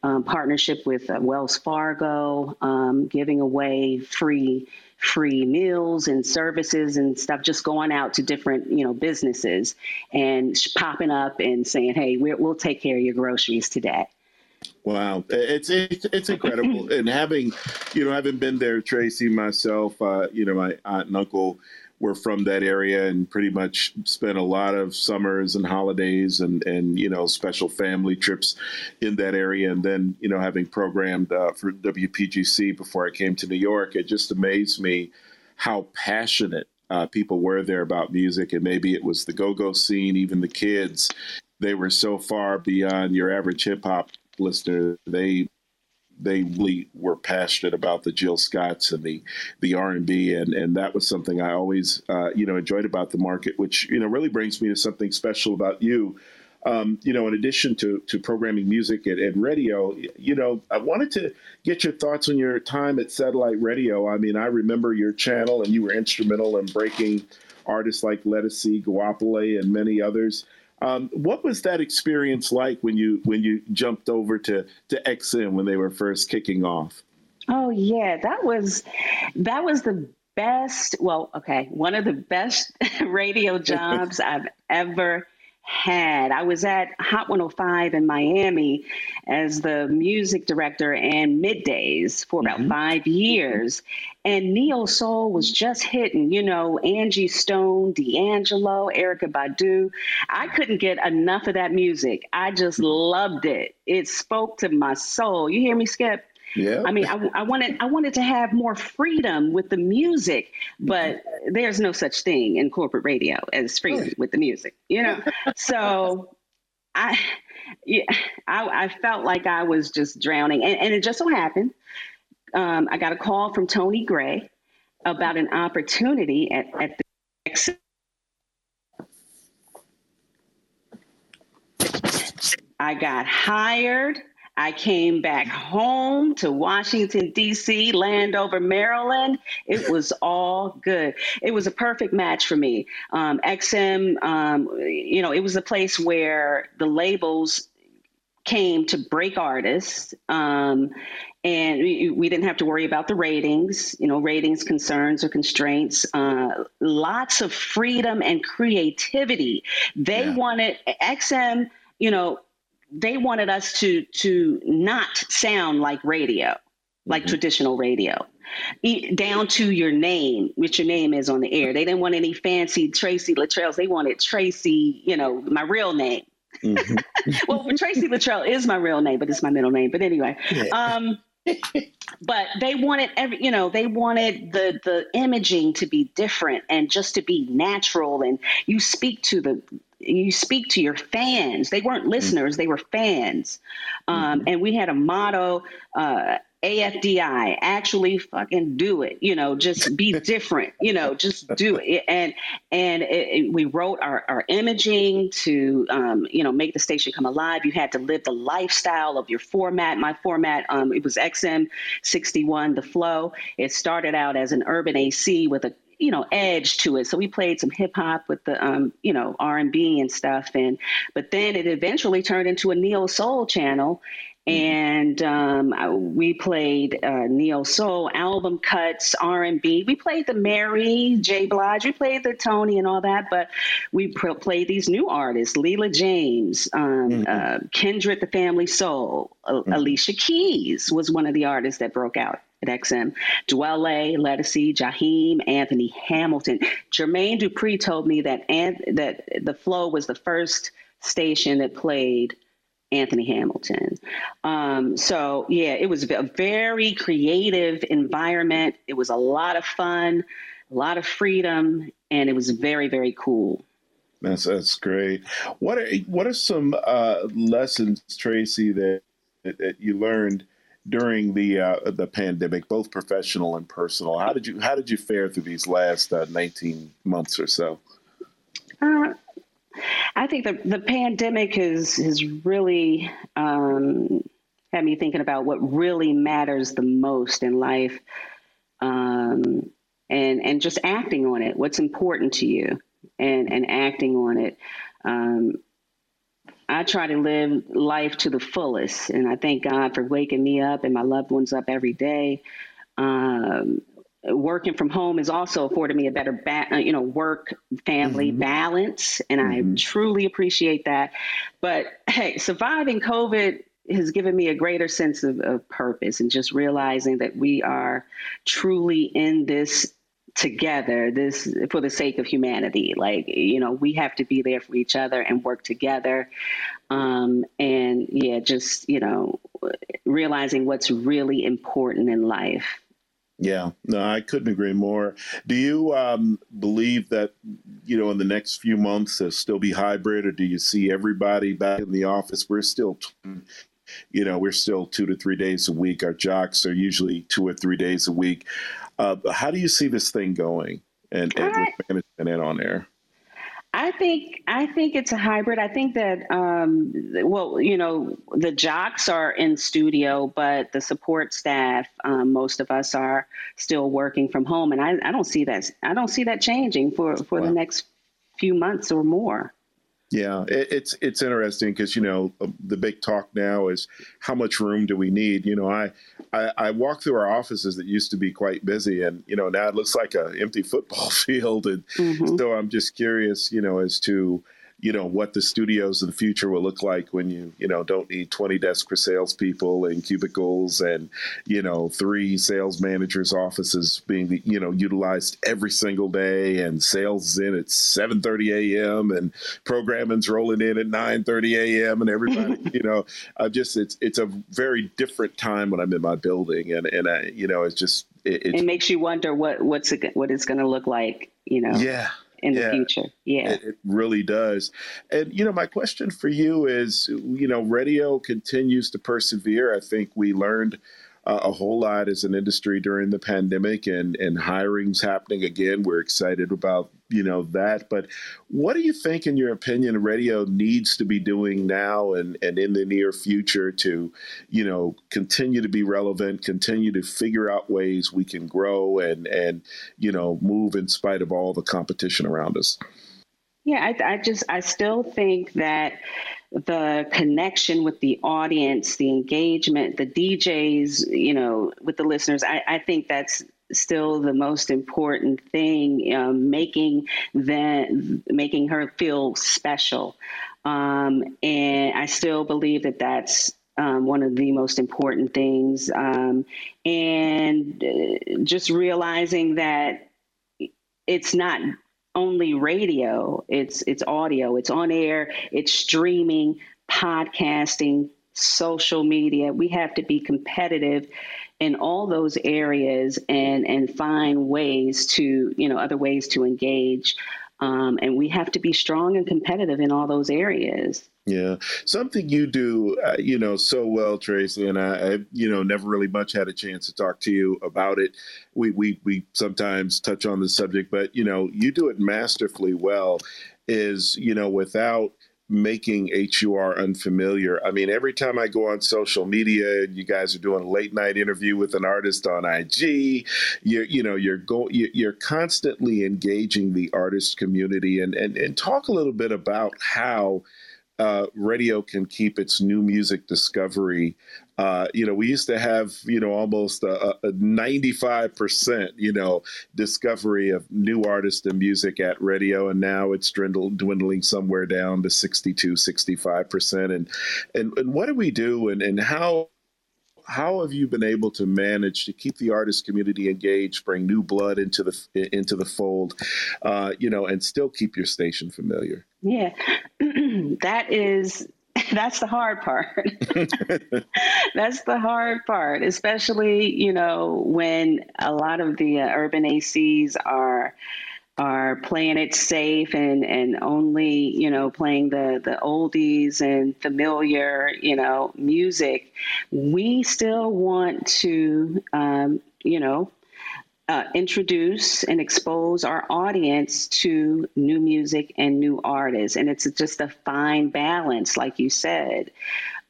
um, partnership with uh, Wells Fargo, um, giving away free free meals and services and stuff just going out to different you know businesses and popping up and saying hey we will take care of your groceries today Wow, it's it's, it's incredible, and having, you know, having been there, Traci, myself, uh, you know, my aunt and uncle were from that area and pretty much spent a lot of summers and holidays and and you know special family trips in that area, and then you know having programmed uh, for WPGC before I came to New York, it just amazed me how passionate uh, people were there about music, and maybe it was the go-go scene, even the kids. They were so far beyond your average hip hop listener, they they really were passionate about the Jill Scotts and the the R and B, and and that was something I always uh, you know enjoyed about the market, which you know really brings me to something special about you. Um, you know, in addition to to programming music at, and, radio, you know, I wanted to get your thoughts on your time at satellite radio. I mean, I remember your channel, and you were instrumental in breaking artists like Ledisi, Goapele, and many others. Um, what was that experience like when you when you jumped over to to XM when they were first kicking off? Oh yeah, that was that was the best. Well, okay, one of the best radio jobs I've ever had. I was at Hot 105 in Miami as the music director and middays for about mm-hmm. five years. And Neo Soul was just hitting, you know, Angie Stone, D'Angelo, Erykah Badu. I couldn't get enough of that music. I just loved it. It spoke to my soul. You hear me, Skip? Yeah. I mean, I, I, wanted I wanted to have more freedom with the music, but there's no such thing in corporate radio as freedom with the music, you know. so I, yeah, I, I felt like I was just drowning, and, and it just so happened um, I got a call from Tony Gray about an opportunity at at the. I got hired I came back home to Washington, D.C., Landover, Maryland. It was all good. It was a perfect match for me. Um, XM, um, you know, it was a place where the labels came to break artists. Um, and we, we, didn't have to worry about the ratings, you know, ratings concerns or constraints. Uh, lots of freedom and creativity. They yeah. wanted XM, you know, they wanted us to to not sound like radio, like mm-hmm. traditional radio, down to your name, which your name is on the air. They didn't want any fancy Traci Latrelles. They wanted Traci, you know, my real name. Mm-hmm. well, Traci Latrelle is my real name, but it's my middle name. But anyway, yeah. um, but they wanted every, you know, they wanted the the imaging to be different and just to be natural. And you speak to the you speak to your fans. They weren't listeners; they were fans. Um, mm-hmm. And we had a motto: uh, AFDI, actually fucking do it. You know, just be different. You know, just do it. And and it, it, we wrote our, our imaging to um, you know make the station come alive. You had to live the lifestyle of your format. My format, um, it was XM sixty one, the flow. It started out as an urban AC with a you know edge to it so we played some hip hop with the um you know r&b and stuff and but then it eventually turned into a neo soul channel mm-hmm. and um, we played uh, neo soul album cuts r&b we played the mary j blige we played the tony and all that but we pr- played these new artists leela james um, mm-hmm. uh, kindred the family soul mm-hmm. alicia keys was one of the artists that broke out at XM. Dwele, Ledisi, Jaheim, Anthony Hamilton. Jermaine Dupri told me that that the Flow was the first station that played Anthony Hamilton. Um, so yeah, it was a very creative environment. It was a lot of fun, a lot of freedom, and it was very very cool. That's that's great. What are what are some uh, lessons, Traci, that that you learned during the uh, the pandemic, both professional and personal. How did you how did you fare through these last uh, 19 months or so? Uh, I think the the pandemic has has really um, had me thinking about what really matters the most in life, um, and and just acting on it. What's important to you, and and acting on it. Um, I try to live life to the fullest, and I thank God for waking me up and my loved ones up every day. Um, working from home has also afforded me a better, ba- uh, you know, work family mm-hmm. balance, and mm-hmm. I truly appreciate that. But hey, surviving COVID has given me a greater sense of, of purpose and just realizing that we are truly in this together this for the sake of humanity like you know we have to be there for each other and work together um and yeah just you know realizing what's really important in life yeah, no, I couldn't agree more. Do you um, believe that you know in the next few months there'll still be hybrid, or do you see everybody back in the office? We're still, you know, we're still two to three days a week. Our jocks are usually two or three days a week. Uh, how do you see this thing going and, and with management on air? I think I think it's a hybrid. I think that um, well, you know, the jocks are in studio, but the support staff, um, most of us are still working from home, and I, I don't see that I don't see that changing for for wow. the next few months or more. Yeah, it, it's it's interesting because you know um, the big talk now is how much room do we need? You know, I, I, I walk through our offices that used to be quite busy, and you know now it looks like an empty football field, and mm-hmm. so I'm just curious, you know, as to you know what the studios of the future will look like when you you know don't need 20 desks for salespeople and cubicles and you know three sales managers offices being you know utilized every single day and sales in at 7:30 a.m. and programming's rolling in at 9:30 a.m. and everybody you know I just it's it's a very different time when I'm in my building and and I you know it's just it, it makes you wonder what what's it, what it's going to look like you know yeah in yeah, the future. Yeah. It, it, really does. And, you know, my question for you is, you know, radio continues to persevere. I think we learned uh, a whole lot as an industry during the pandemic and, and hiring's happening again. We're excited about, you know, that. But what do you think, in your opinion, radio needs to be doing now and, and in the near future to, you know, continue to be relevant, continue to figure out ways we can grow and, and you know, move in spite of all the competition around us? Yeah, I, I just, I still think that the connection with the audience, the engagement, the DJs, you know, with the listeners. I, I think that's still the most important thing, um, making that making her feel special. Um, and I still believe that that's um, one of the most important things. Um, and uh, just realizing that it's not only radio, it's it's audio, it's on air, it's streaming, podcasting, social media. We have to be competitive in all those areas and and find ways to you know other ways to engage um, and we have to be strong and competitive in all those areas yeah, something you do, uh, you know, so well, Traci, and I, I, you know, never really much had a chance to talk to you about it. We we we sometimes touch on the subject, but you know, you do it masterfully well. Is you know, without making HUR unfamiliar. I mean, every time I go on social media, and you guys are doing a late night interview with an artist on IG. You're, you know, you're go, you're constantly engaging the artist community, and and and talk a little bit about how uh, radio can keep its new music discovery. Uh, you know, we used to have, you know, almost a, a 95%, you know, discovery of new artists and music at radio. And now it's dwindling somewhere down to 62, 65%. And, and, and what do we do and, and how, how have you been able to manage to keep the artist community engaged, bring new blood into the into the fold, uh, you know, and still keep your station familiar? Yeah, that is that's the hard part. that's the hard part, especially you know when a lot of the uh, urban ACs are are playing it safe and and only you know playing the the oldies and familiar you know music we still want to um, you know uh, introduce and expose our audience to new music and new artists. And it's just a fine balance, like you said.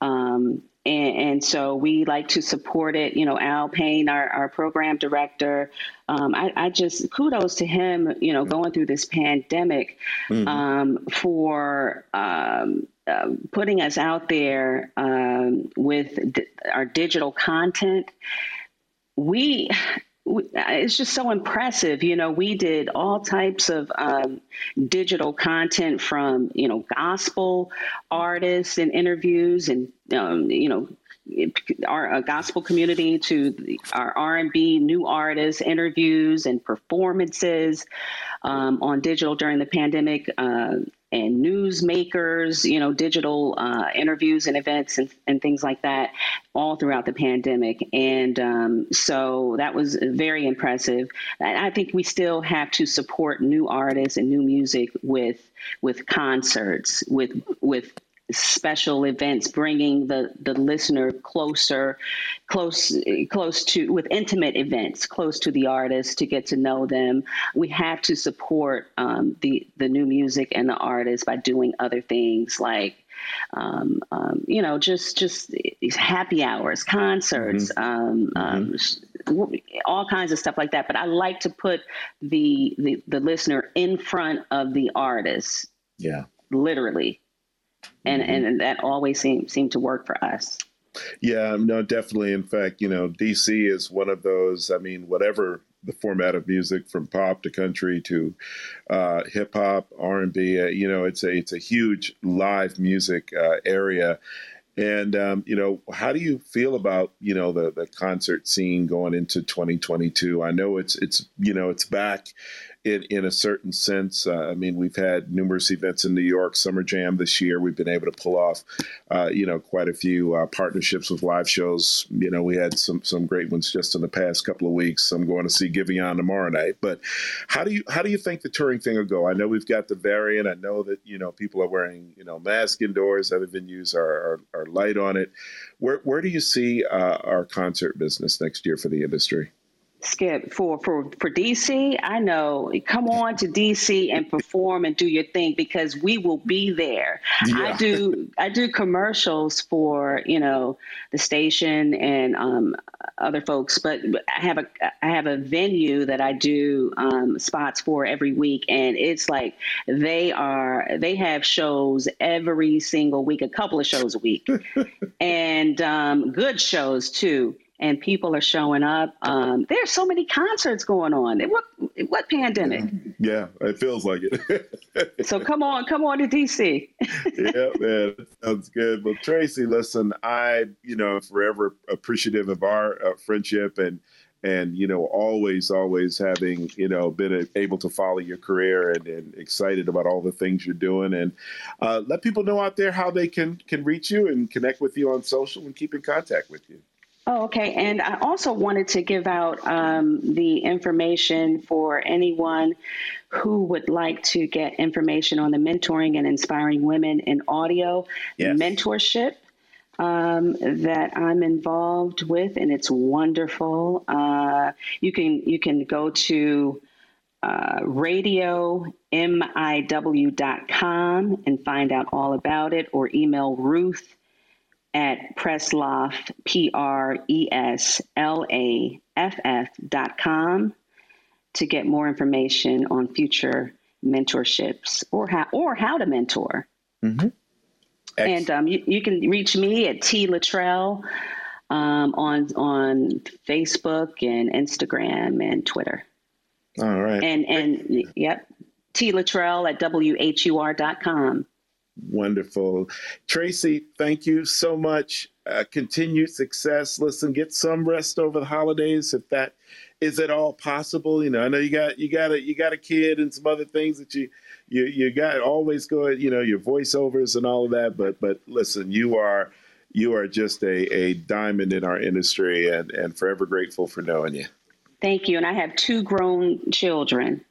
Um, and, and, so we like to support it. You know, Al Payne, our, our program director, um, I, I, just kudos to him, you know, going through this pandemic mm-hmm. um, for um, uh, putting us out there um, with d- our digital content. We, it's just so impressive. You know, we did all types of um, digital content from, you know, gospel artists and interviews and, um, you know, our gospel community to our R&B new artists, interviews and performances um, on digital during the pandemic. Uh, and newsmakers, you know, digital uh, interviews and events and, and, things like that all throughout the pandemic. And um, so that was very impressive. And I think we still have to support new artists and new music with with concerts, with with special events bringing the the listener closer close close to with intimate events close to the artist to get to know them. We have to support um, the the new music and the artists by doing other things like um, um, you know just just these happy hours concerts mm-hmm. Um, um, mm-hmm. all kinds of stuff like that. But i like to put the the, the listener in front of the artist. Yeah. Literally and mm-hmm. and that always seemed seemed to work for us. Yeah, no, definitely. In fact, you know, DC is one of those. I mean, whatever the format of music, from pop to country to uh, hip hop, R and B, uh, you know, it's a it's a huge live music uh, area. And um, you know, how do you feel about you know the the concert scene going into 2022? I know it's it's you know it's back in, in a certain sense. Uh, I mean, we've had numerous events in New York, Summer Jam this year. We've been able to pull off, uh, you know, quite a few uh, partnerships with live shows. You know, we had some some great ones just in the past couple of weeks. I'm going to see Giveon tomorrow night. But how do you how do you think the touring thing will go? I know we've got the variant. I know that you know people are wearing you know masks indoors. Other venues are are, are light on it. Where where do you see uh, our concert business next year for the industry? Skip for for for DC. I know. Come on to DC and perform and do your thing because we will be there. Yeah. I do I do commercials for you know the station and um, other folks, but I have a I have a venue that I do um, spots for every week, and it's like they are they have shows every single week, a couple of shows a week, and um, good shows too and people are showing up. Um, there's so many concerts going on. What what pandemic? Yeah, it feels like it. so come on, come on to DC. yeah, man, sounds good. Well, Traci, listen, I you know forever appreciative of our uh, friendship and and you know always always having you know been able to follow your career and, and excited about all the things you're doing and uh, let people know out there how they can can reach you and connect with you on social and keep in contact with you Oh, okay. And I also wanted to give out um, the information for anyone who would like to get information on the mentoring and inspiring women in audio yes. mentorship um, that I'm involved with, and it's wonderful. Uh, you can you can go to uh, radiomiw.com and find out all about it, or email Ruth at Preslaff, P R E S L A F F dot com to get more information on future mentorships or how or how to mentor. Mm-hmm. And um, you, you, can reach me at T Latrelle um, on on Facebook and Instagram and Twitter. All right. And and yep, T Latrelle at whur.com. Wonderful. Traci, thank you so much. Uh, continued success. Listen, get some rest over the holidays if that is at all possible. You know, I know you got you got a you got a kid and some other things that you you you got always going. You know, your voiceovers and all of that. But but listen, you are you are just a a diamond in our industry, and and forever grateful for knowing you. Thank you. And I have two grown children.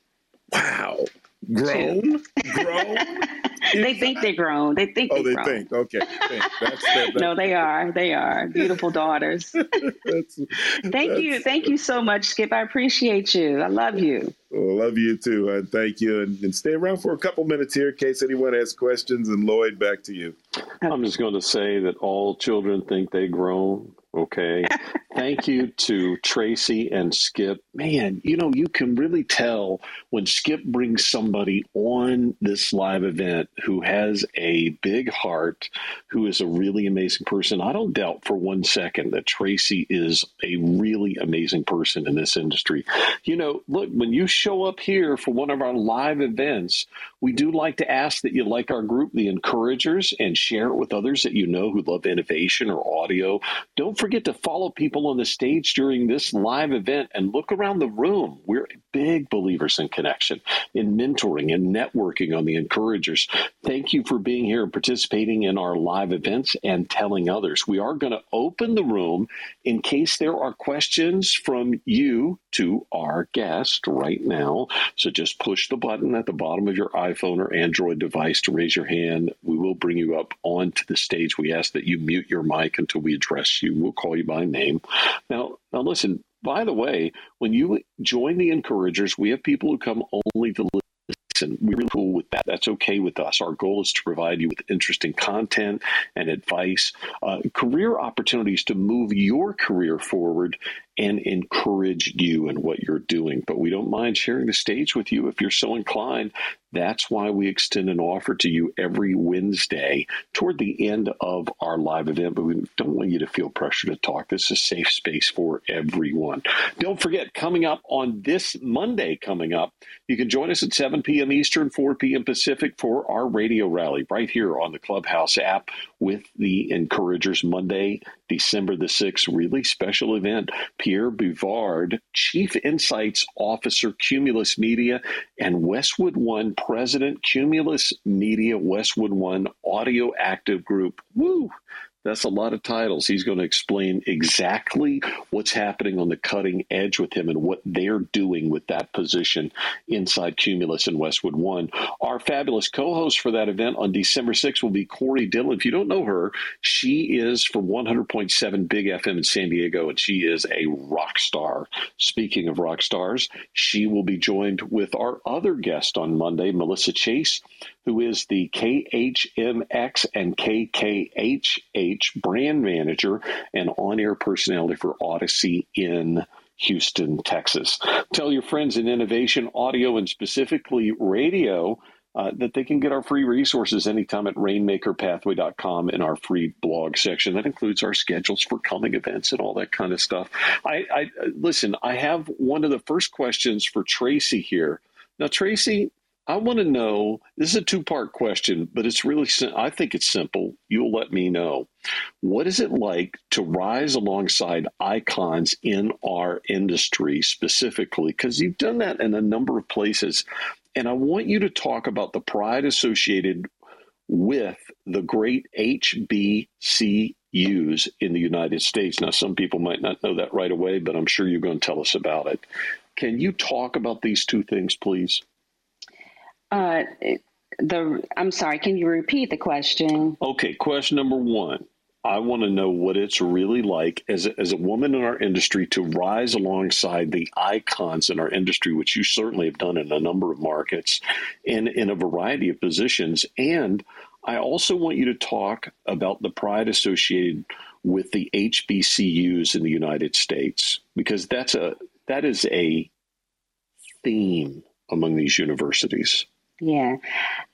Wow, grown, grown. they think they're grown. They think. Oh, they grown. think. Okay. Think. That's, that, no, they are. They are beautiful daughters. that's, thank that's, you. Thank you so much, Skip. I appreciate you. I love you. Well, love you too. And thank you, and, and, stay around for a couple minutes here in case anyone has questions. And Lloyd, back to you. I'm just going to say that all children think they grown. Okay. Thank you to Traci and Skip. Man, you know, you can really tell when Skip brings somebody on this live event who has a big heart, who is a really amazing person. I don't doubt for one second that Traci is a really amazing person in this industry. You know, look, when you show up here for one of our live events, we do like to ask that you like our group, the Encouragers, and share it with others that you know who love innovation or audio. Don't forget to follow people on the stage during this live event and look around the room. We're big believers in connection, in mentoring and networking on the encouragers. Thank you for being here and participating in our live events and telling others. We are going to open the room in case there are questions from you to our guest right now. So just push the button at the bottom of your iPhone or Android device to raise your hand. We will bring you up onto the stage. We ask that you mute your mic until we address you. We'll call you by name. Now, now listen, by the way, when you join the encouragers, we have people who come only to listen. We're really cool with that. That's okay with us. Our goal is to provide you with interesting content and advice, uh, career opportunities to move your career forward and encourage you in what you're doing. But we don't mind sharing the stage with you if you're so inclined. That's why we extend an offer to you every Wednesday toward the end of our live event. But we don't want you to feel pressure to talk. This is a safe space for everyone. Don't forget, coming up on this Monday, coming up, you can join us at 7 p.m. Eastern, 4 p.m. Pacific for our radio rally right here on the Clubhouse app with the Encouragers Monday, December the 6th, really special event. Pierre Bouvard, Chief Insights Officer, Cumulus Media, and Westwood One President, Cumulus Media, Westwood One Audio Active Group. Woo! That's a lot of titles. He's going to explain exactly what's happening on the cutting edge with him and what they're doing with that position inside Cumulus and Westwood One. Our fabulous co host for that event on December 6th will be Corey Dillon. If you don't know her, she is from 100.7 Big FM in San Diego, and she is a rock star. Speaking of rock stars, she will be joined with our other guest on Monday, Melissa Chase, who is the KHMX and KKHH brand manager and on air personality for Audacy in Houston, Texas. Tell your friends in innovation, audio, and specifically radio. Uh, that they can get our free resources anytime at rainmakerpathway.com in our free blog section. That includes our schedules for coming events and all that kind of stuff. I, I listen. I have one of the first questions for Traci here. Now, Traci, I want to know this is a two part question, but it's really, I think it's simple. You'll let me know. What is it like to rise alongside icons in our industry specifically? Because you've done that in a number of places. And I want you to talk about the pride associated with the great HBCUs in the United States. Now, some people might not know that right away, but I'm sure you're going to tell us about it. Can you talk about these two things, please? Uh, the I'm sorry. Can you repeat the question? Okay. Question number one. I want to know what it's really like as a, as a woman in our industry to rise alongside the icons in our industry, which you certainly have done in a number of markets and in a variety of positions. And I also want you to talk about the pride associated with the HBCUs in the United States, because that's a that is a theme among these universities. Yeah.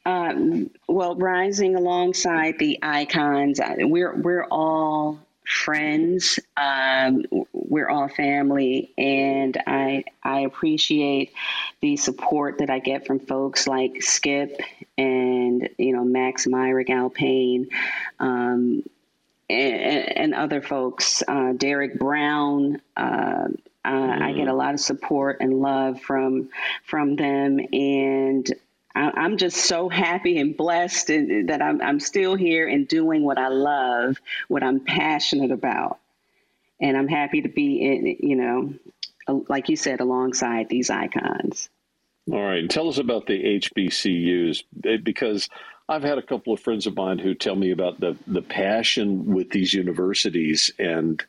Um, well, rising alongside the icons, uh, we're we're all friends. Um, we're all family, and I I appreciate the support that I get from folks like Skip and you know Max Myrick Alpayne. Um, and, and, other folks, uh, Derek Brown, uh, uh, mm. I get a lot of support and love from from them, and I, am just so happy and blessed that I'm, I'm still here and doing what I love, what I'm passionate about. And I'm happy to be, in, you know, like you said, alongside these icons. All right. Tell us about the HBCUs eh, because I've had a couple of friends of mine who tell me about the the passion with these universities, and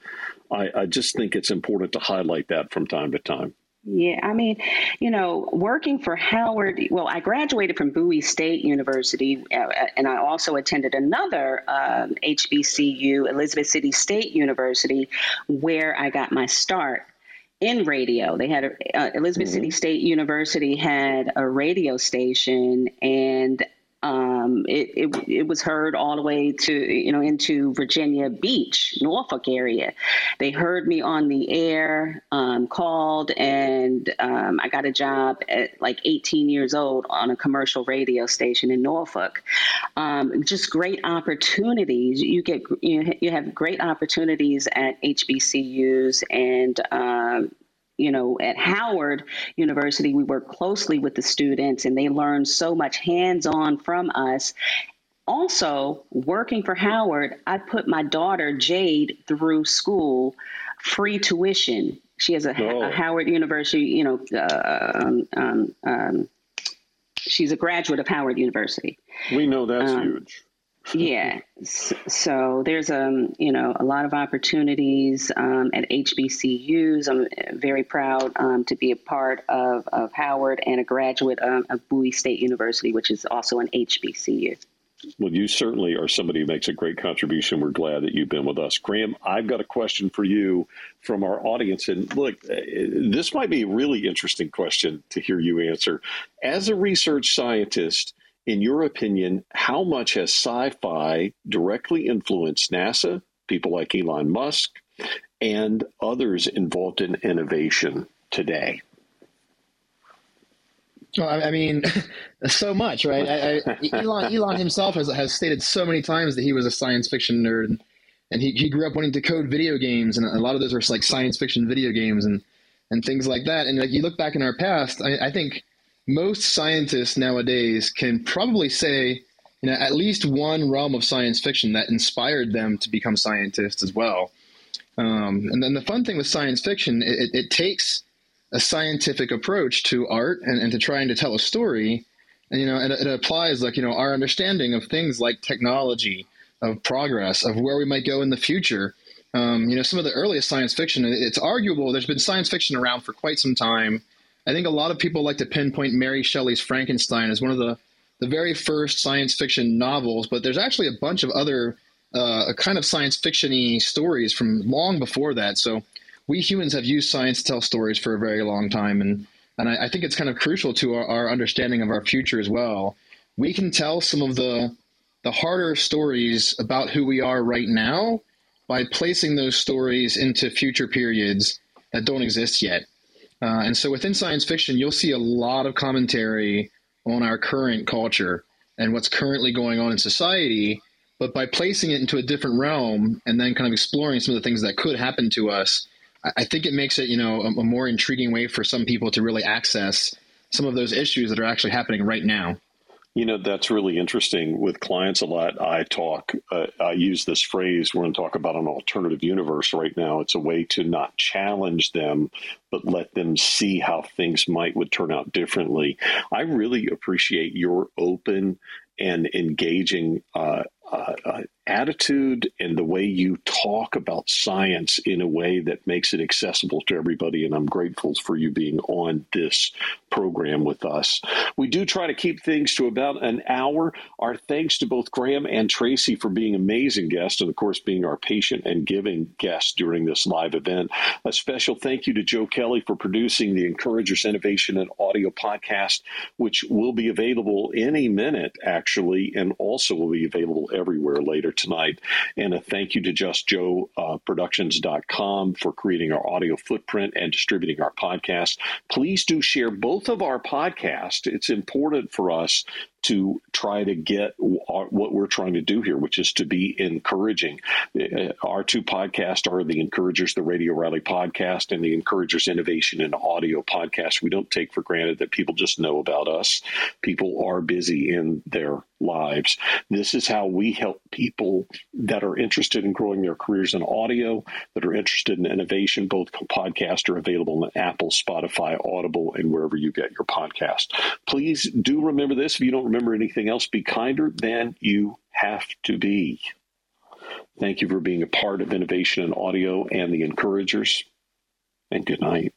I, I just think it's important to highlight that from time to time. Yeah, I mean, you know, working for Howard, well, I graduated from Bowie State University, uh, and I also attended another um, HBCU, Elizabeth City State University, where I got my start in radio. They had a, uh, Elizabeth mm-hmm. City State University had a radio station, and um, it, it, it was heard all the way to you know into Virginia Beach, Norfolk area. They heard me on the air, um, called, and um, I got a job at like 18 years old on a commercial radio station in Norfolk. Um, just great opportunities. You get you, you have great opportunities at HBCUs and um, you know, at Howard University, we work closely with the students and they learn so much hands on from us. Also, working for Howard, I put my daughter Jade through school free tuition. She has a, oh. a Howard University, you know, uh, um, um, um, she's a graduate of Howard University. We know that's um, huge yeah. So there's um you know a lot of opportunities um, at HBCUs. I'm very proud um, to be a part of, of Howard and a graduate of Bowie State University, which is also an HBCU. Well, you certainly are somebody who makes a great contribution. We're glad that you've been with us. Graham, I've got a question for you from our audience. And look, uh, this might be a really interesting question to hear you answer. As a research scientist, in your opinion, how much has sci fi directly influenced NASA, people like Elon Musk, and others involved in innovation today? Well, I mean, so much, right? I, I, Elon, Elon himself has, has stated so many times that he was a science fiction nerd, and he, he grew up wanting to code video games, and a lot of those are like science fiction video games and and things like that. And like you look back in our past, I, I think most scientists nowadays can probably say, you know, at least one realm of science fiction that inspired them to become scientists as well. Um, and then the fun thing with science fiction, it, it takes a scientific approach to art and, and to trying to tell a story. And, you know, and it applies like, you know, our understanding of things like technology, of progress, of where we might go in the future. Um, you know, some of the earliest science fiction, it's arguable. There's been science fiction around for quite some time. I think a lot of people like to pinpoint Mary Shelley's Frankenstein as one of the, the very first science fiction novels, but there's actually a bunch of other uh, kind of science fiction stories from long before that. So we humans have used science to tell stories for a very long time, and and I, I think it's kind of crucial to our, our, understanding of our future as well. We can tell some of the the harder stories about who we are right now by placing those stories into future periods that don't exist yet. Uh, and so within science fiction, you'll see a lot of commentary on our current culture and what's currently going on in society. But by placing it into a different realm and then kind of exploring some of the things that could happen to us, I think it makes it, you know, a, a more intriguing way for some people to really access some of those issues that are actually happening right now. You know, that's really interesting. With clients a lot, I talk, uh, I use this phrase, we're going to talk about an alternative universe right now. It's a way to not challenge them, but let them see how things might would turn out differently. I really appreciate your open and engaging uh, uh, uh, attitude and the way you talk about science in a way that makes it accessible to everybody. And I'm grateful for you being on this program with us. We do try to keep things to about an hour. Our thanks to both Graham and Traci for being amazing guests, and of course, being our patient and giving guests during this live event. A special thank you to Joe Kelley for producing the Encouragers Innovation and Audio podcast, which will be available any minute, actually, and also will be available everywhere later tonight. And a thank you to JustJoeProductions.com uh, for creating our audio footprint and distributing our podcast. Please do share both of our podcasts. It's important for us to try to get what we're trying to do here, which is to be encouraging. Uh, our two podcasts are the Encouragers, the Radio Rally podcast, and the Encouragers Innovation and Audio podcast. We don't take for granted that people just know about us. People are busy in their lives. This is how we help people that are interested in growing their careers in audio, that are interested in innovation. Both podcasts are available on Apple, Spotify, Audible, and wherever you get your podcast. Please do remember this if you don't remember anything else, be kinder than you have to be. Thank you for being a part of Innovation in Audio and the Encouragers, and good night.